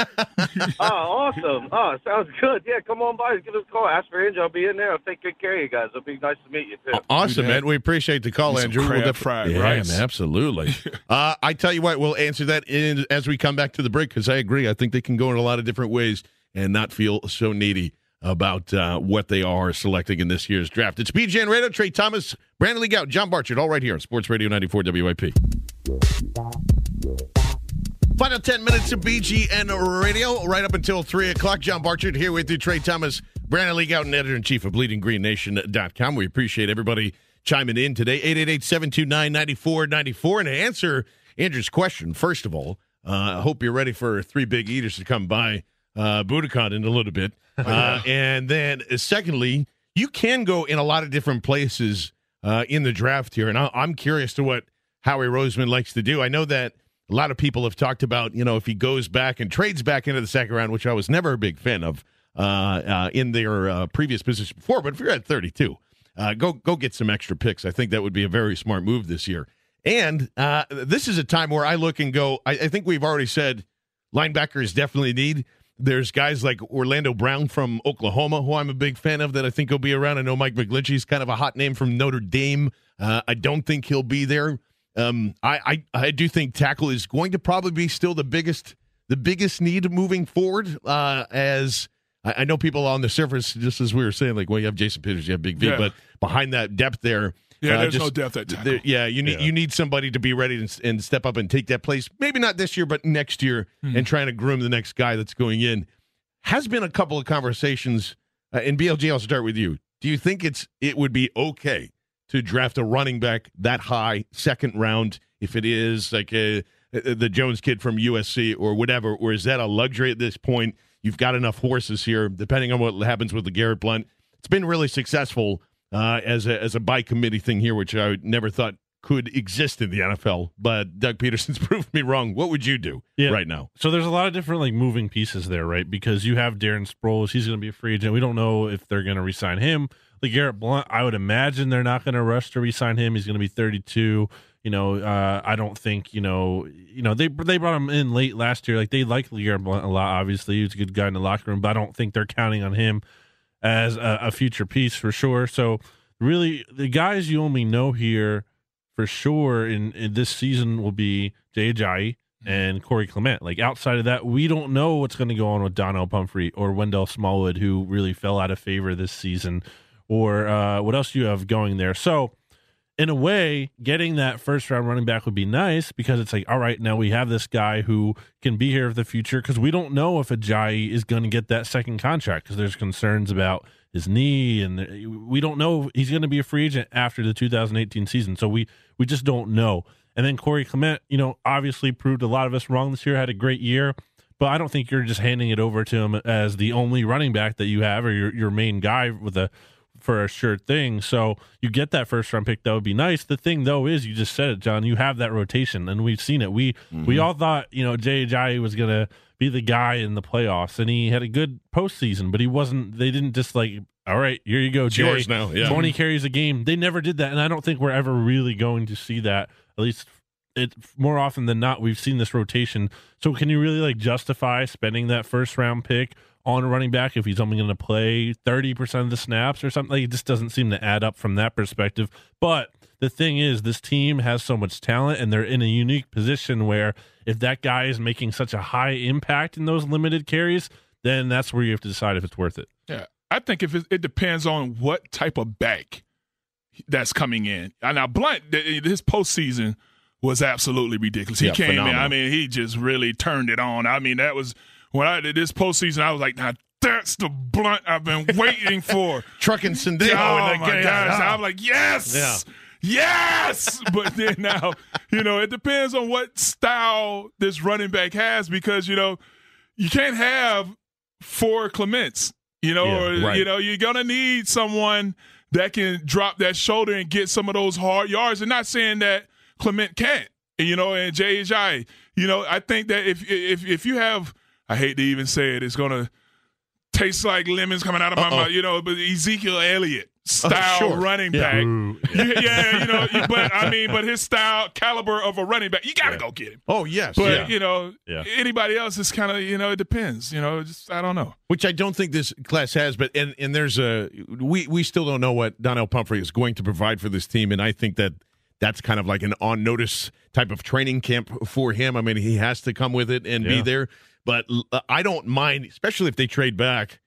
R: oh, awesome. Oh, sounds good. Yeah, come on by. Give us a call. Ask for Andrew. I'll be in there. I'll take good care of you guys. It'll be nice to meet you, too.
C: Awesome, man. We appreciate the call,
E: Need some
C: Andrew.
E: crab
C: def-
E: fried
C: yeah,
E: rice.
C: man, absolutely. uh, I tell you what, we'll answer that in, as we come back to the break because I agree. I think they can go in a lot of different ways and not feel so needy about uh, what they are selecting in this year's draft. It's BGN Radio, Trey Thomas, Brandon Lee Gowton, John Barchard, all right here on Sports Radio 94 WIP. Final 10 minutes of BGN Radio, right up until 3 o'clock. John Barchard here with you, Trey Thomas, Brandon Lee Gowton, and editor-in-chief of BleedingGreenNation.com. We appreciate everybody chiming in today. 888-729-9494. And to answer Andrew's question, first of all, uh, I hope you're ready for three big eaters to come by uh, Buddakan in a little bit. Uh, and then, uh, secondly, you can go in a lot of different places uh, in the draft here. And I- I'm curious to what Howie Roseman likes to do. I know that a lot of people have talked about, you know, if he goes back and trades back into the second round, which I was never a big fan of uh, uh, in their uh, previous position before. But if you're at 32, uh, go go get some extra picks. I think that would be a very smart move this year. And uh, this is a time where I look and go. I, I think we've already said linebackers definitely need. There's guys like Orlando Brown from Oklahoma, who I'm a big fan of, that I think will be around. I know Mike McGlinchey's kind of a hot name from Notre Dame. Uh, I don't think he'll be there. Um, I, I I do think tackle is going to probably be still the biggest the biggest need moving forward. Uh, as I, I know people on the surface, just as we were saying, like, well, you have Jason Peters, you have Big V,
E: Yeah.
C: but behind that depth there,
E: Yeah,
C: uh,
E: there's
C: just-
E: no depth at tackle.
C: there- yeah, you need
E: Yeah.
C: you need somebody to be ready and, and step up and take that place. Maybe not this year, but next year,
E: Hmm.
C: and trying to groom the next guy that's going in. Has been a couple of conversations. Uh, and BLG, I'll start with you. Do you think it's it would be okay to draft a running back that high, second round, if it is like a, the Jones kid from USC or whatever, or is that a luxury at this point? You've got enough horses here, depending on what happens with Legarrette Blunt. It's been really successful uh, as a as a by committee thing here, which I never thought could exist in the NFL, but Doug Pederson's proved me wrong. What would you do
D: Yeah.
C: right now?
D: So there's a lot of different like moving pieces there, right? Because you have Darren Sproles, he's going to be a free agent. We don't know if they're going to resign him. Like Garrett Blunt, I would imagine they're not going to rush to resign him. He's going to be 32. You know, uh, I don't think you know. You know, they they brought him in late last year. Like they like Garrett Blunt a lot. Obviously, he was a good guy in the locker room, but I don't think they're counting on him as a, a future piece for sure. So really, the guys you only know here for sure in, in this season will be Jay Ajayi and Corey Clement. Like outside of that, we don't know what's going to go on with Donnell Pumphrey or Wendell Smallwood, who really fell out of favor this season, or uh, what else you have going there. So, in a way, getting that first round running back would be nice because it's like, all right, now we have this guy who can be here for the future because we don't know if Ajayi is going to get that second contract because there's concerns about his knee and we don't know he's going to be a free agent after the 2018 season. So we we just don't know. And then Corey Clement, you know, obviously proved a lot of us wrong this year, had a great year, but I don't think you're just handing it over to him as the only running back that you have or your your main guy with a for a sure thing. So you get that first round pick. That would be nice. The thing though is you just said it, John. You have that rotation, and we've seen it. We we
C: Mhm.
D: all thought you know Jay Ajayi was gonna be the guy in the playoffs, and he had a good postseason, but he wasn't. They didn't just like. All right, here you go, Jay.
C: yours now, yeah.
D: Twenty carries a game. They never did that, and I don't think we're ever really going to see that. At least it more often than not we've seen this rotation. So can you really like justify spending that first round pick on a running back if he's only going to play 30% of the snaps or something? Like, it just doesn't seem to add up from that perspective. But the thing is, this team has so much talent and they're in a unique position where if that guy is making such a high impact in those limited carries, then that's where you have to decide if it's worth it.
E: Yeah, I think if it, it depends on what type of back that's coming in. Now Blunt, his postseason was absolutely ridiculous. He
C: Yeah,
E: came in. I mean, he just really turned it on. I mean, that was when I did this postseason. I was like, now that's the Blunt I've been waiting for.
C: Trucking Sendejo.
E: Oh
C: in that
E: my gosh! I'm like, yes,
C: Yeah.
E: yes. but then now, you know, it depends on what style this running back has because you know you can't have four Clements. You know,
C: Yeah,
E: or
C: right.
E: you know, you're gonna need someone that can drop that shoulder and get some of those hard yards. And not saying that Clement can't. You know, and Ajayi. You know, I think that if if if you have, I hate to even say it, it's gonna taste like lemons coming out of my
C: Uh-oh.
E: mouth. You know, but Ezekiel Elliott uh, style
C: sure.
E: running
C: Yeah.
E: back. Yeah, yeah, you know, but I mean, but his style, caliber of a running back, you got to go get him.
C: Oh yes,
E: But
C: yeah.
E: you know,
D: Yeah.
E: anybody else is kind of, you know, it depends. You know, just I don't know.
C: which I don't think this class has. But and and there's a we we still don't know what Donnell Pumphrey is going to provide for this team, and I think that that's kind of like an on notice type of training camp for him. I mean, he has to come with it and be there. But uh, I don't mind, especially if they trade back.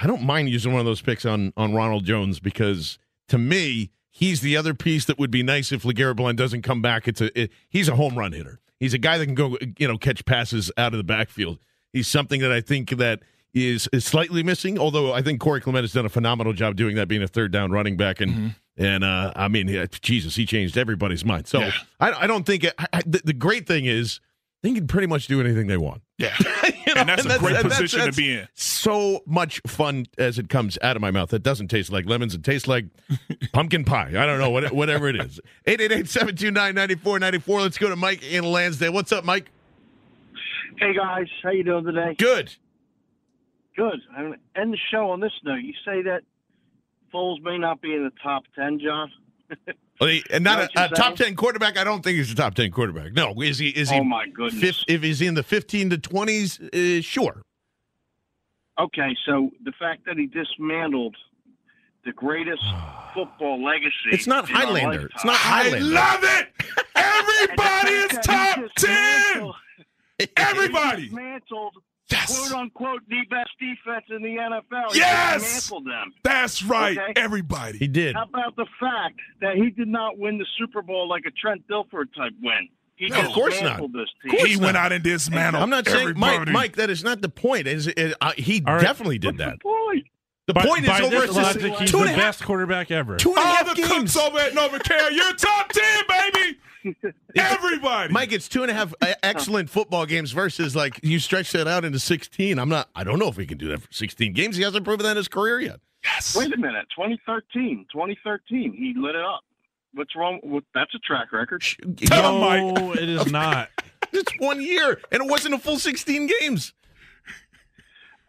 C: I don't mind using one of those picks on on Ronald Jones because to me. He's the other piece that would be nice if Legarrette Blunt doesn't come back. It's a it, he's a home run hitter. He's a guy that can go you know catch passes out of the backfield. He's something that I think that is is slightly missing. Although I think Corey Clement has done a phenomenal job doing that, being a third down running back, and and uh, I mean, Jesus, he changed everybody's mind. So
E: Yeah.
C: I, I don't think I, I, the, the great thing is they can pretty much do anything they want.
E: Yeah,
C: You know,
E: and that's a great
C: and
E: position
C: that's
E: to be in.
C: So much fun as it comes out of my mouth. That doesn't taste like lemons. It tastes like pumpkin pie. I don't know, what, whatever it is. 888-729-9494. Let's go to Mike in Lansdale. What's up, Mike?
S: Hey guys, how you doing today?
C: Good.
S: Good. I'm gonna end the show on this note. You say that Foles may not be in the top ten, John.
C: Well, he- and not a, a top ten quarterback. I don't think he's a top ten quarterback. No, is he? Is he?
S: Oh, my goodness.
C: fif- if he's in the fifteen to twenties, uh, sure.
S: Okay, so the fact that he dismantled the greatest football legacy.
C: It's not
S: in
C: Highlander. It's
S: lifetime.
C: not Highlander.
E: love it. Everybody is
S: And the fact
E: top ten. Everybody.
S: dismantled
E: Yes.
S: quote unquote the best defense in the NFL.
E: Yes!
S: He dismantled them.
E: That's right.
S: Okay.
E: Everybody.
C: He did.
S: How about the fact that he did not win the Super Bowl like a Trent Dilfer type win? He
C: No, of course not.
S: this
C: Of
S: team.
C: course
E: He
C: not.
E: went out and dismantled.
C: I'm not saying, Mike.
E: everybody.
C: Mike, that is not the point. Is it, uh, he
D: All right.
C: definitely did that.
S: The Point.
C: The
D: By,
C: point
D: by
C: is over
D: this
C: it's
D: logic, he's
C: two
D: the
C: and a half-
D: best quarterback ever.
C: two and a
E: All the
C: games.
E: cooks over at Novacare, you're top ten, baby. Everybody.
C: Mike, it's two and a half uh, excellent football games versus like you stretch that out into 16. I'm not. I don't know if he can do that for 16 games. He hasn't proven that in his career yet.
E: Yes.
S: Wait a minute. 2013. 2013. He lit it up. What's wrong? With, that's a track record.
D: No, it is not.
C: it's one year, and it wasn't a full 16 games.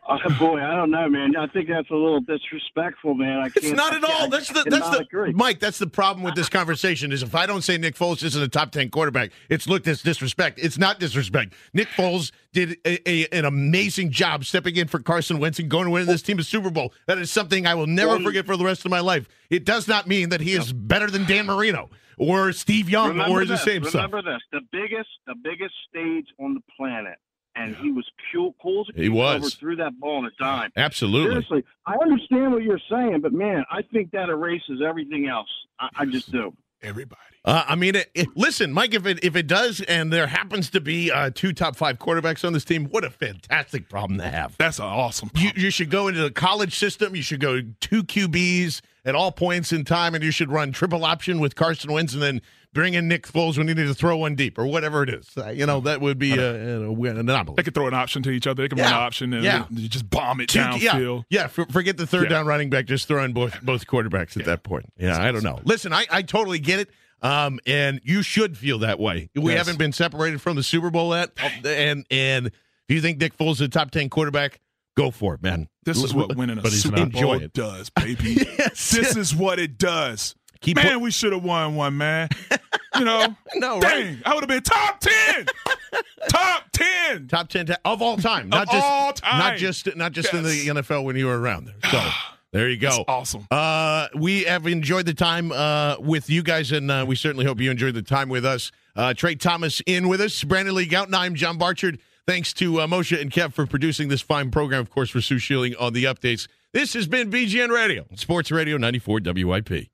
S: Oh, boy, I don't know, man. I think that's a little disrespectful, man. I can't,
C: It's not at all.
S: I
C: That's the that's the
S: agree.
C: Mike. That's the problem with this conversation. Is if I don't say Nick Foles isn't a top ten quarterback, it's looked as disrespect. It's not disrespect. Nick Foles did a, a- an amazing job stepping in for Carson Wentz and going to win this team a Super Bowl. That is something I will never forget for the rest of my life. It does not mean that he is better than Dan Marino or Steve Young
S: Remember
C: or the
S: this,
C: same stuff.
S: Remember this: the biggest, the biggest stage on the planet, and he was cool, cool as a
C: He was.
S: cucumber, threw that ball on a dime.
C: Absolutely.
S: Seriously, I understand what you're saying, but man, I think that erases everything else. I, I just do.
E: Everybody.
C: Uh, I mean, it, it- listen, Mike. If it if it does, and there happens to be uh, two top five quarterbacks on this team, what a fantastic problem to have.
E: That's an awesome.
C: You, you should go into the college system. You should go two QBs at all points in time, and you should run triple option with Carson Wentz, and then bring in Nick Foles when you need to throw one deep or whatever it is. Uh, you know, that would be a, an anomaly.
E: They could throw an option to each other. They can run an option and
C: Yeah.
E: just bomb it downfield.
C: Yeah, yeah. For, forget the third
E: Yeah.
C: down running back. Just throwing both both quarterbacks at that point. Yeah, I don't know. Listen, I, I totally get it. Um, and you should feel that way. We
E: Yes.
C: haven't been separated from the Super Bowl yet. And and if you think Nick Foles is a top ten quarterback, go for it, man.
E: This is what winning a Super. Bowl
C: it.
E: does, baby. This is what it does.
C: Keep
E: man,
C: put-
E: we should have won one, man. You know,
C: no,
E: dang, I would have been top ten, top ten.
C: top ten ta- of all time, not
E: Of
C: just
E: all time.
C: not just not just in the NFL when you were around there. So there you go.
E: That's awesome.
C: Uh, we have enjoyed the time uh, with you guys, and uh, we certainly hope you enjoyed the time with us. Uh, Trey Thomas in with us, Brandon Lee Gowton. I'm John Barchard. Thanks to uh, Moshe and Kev for producing this fine program. Of course, for Sue Shielding on the updates. This has been BGN Radio, Sports Radio 94 WIP.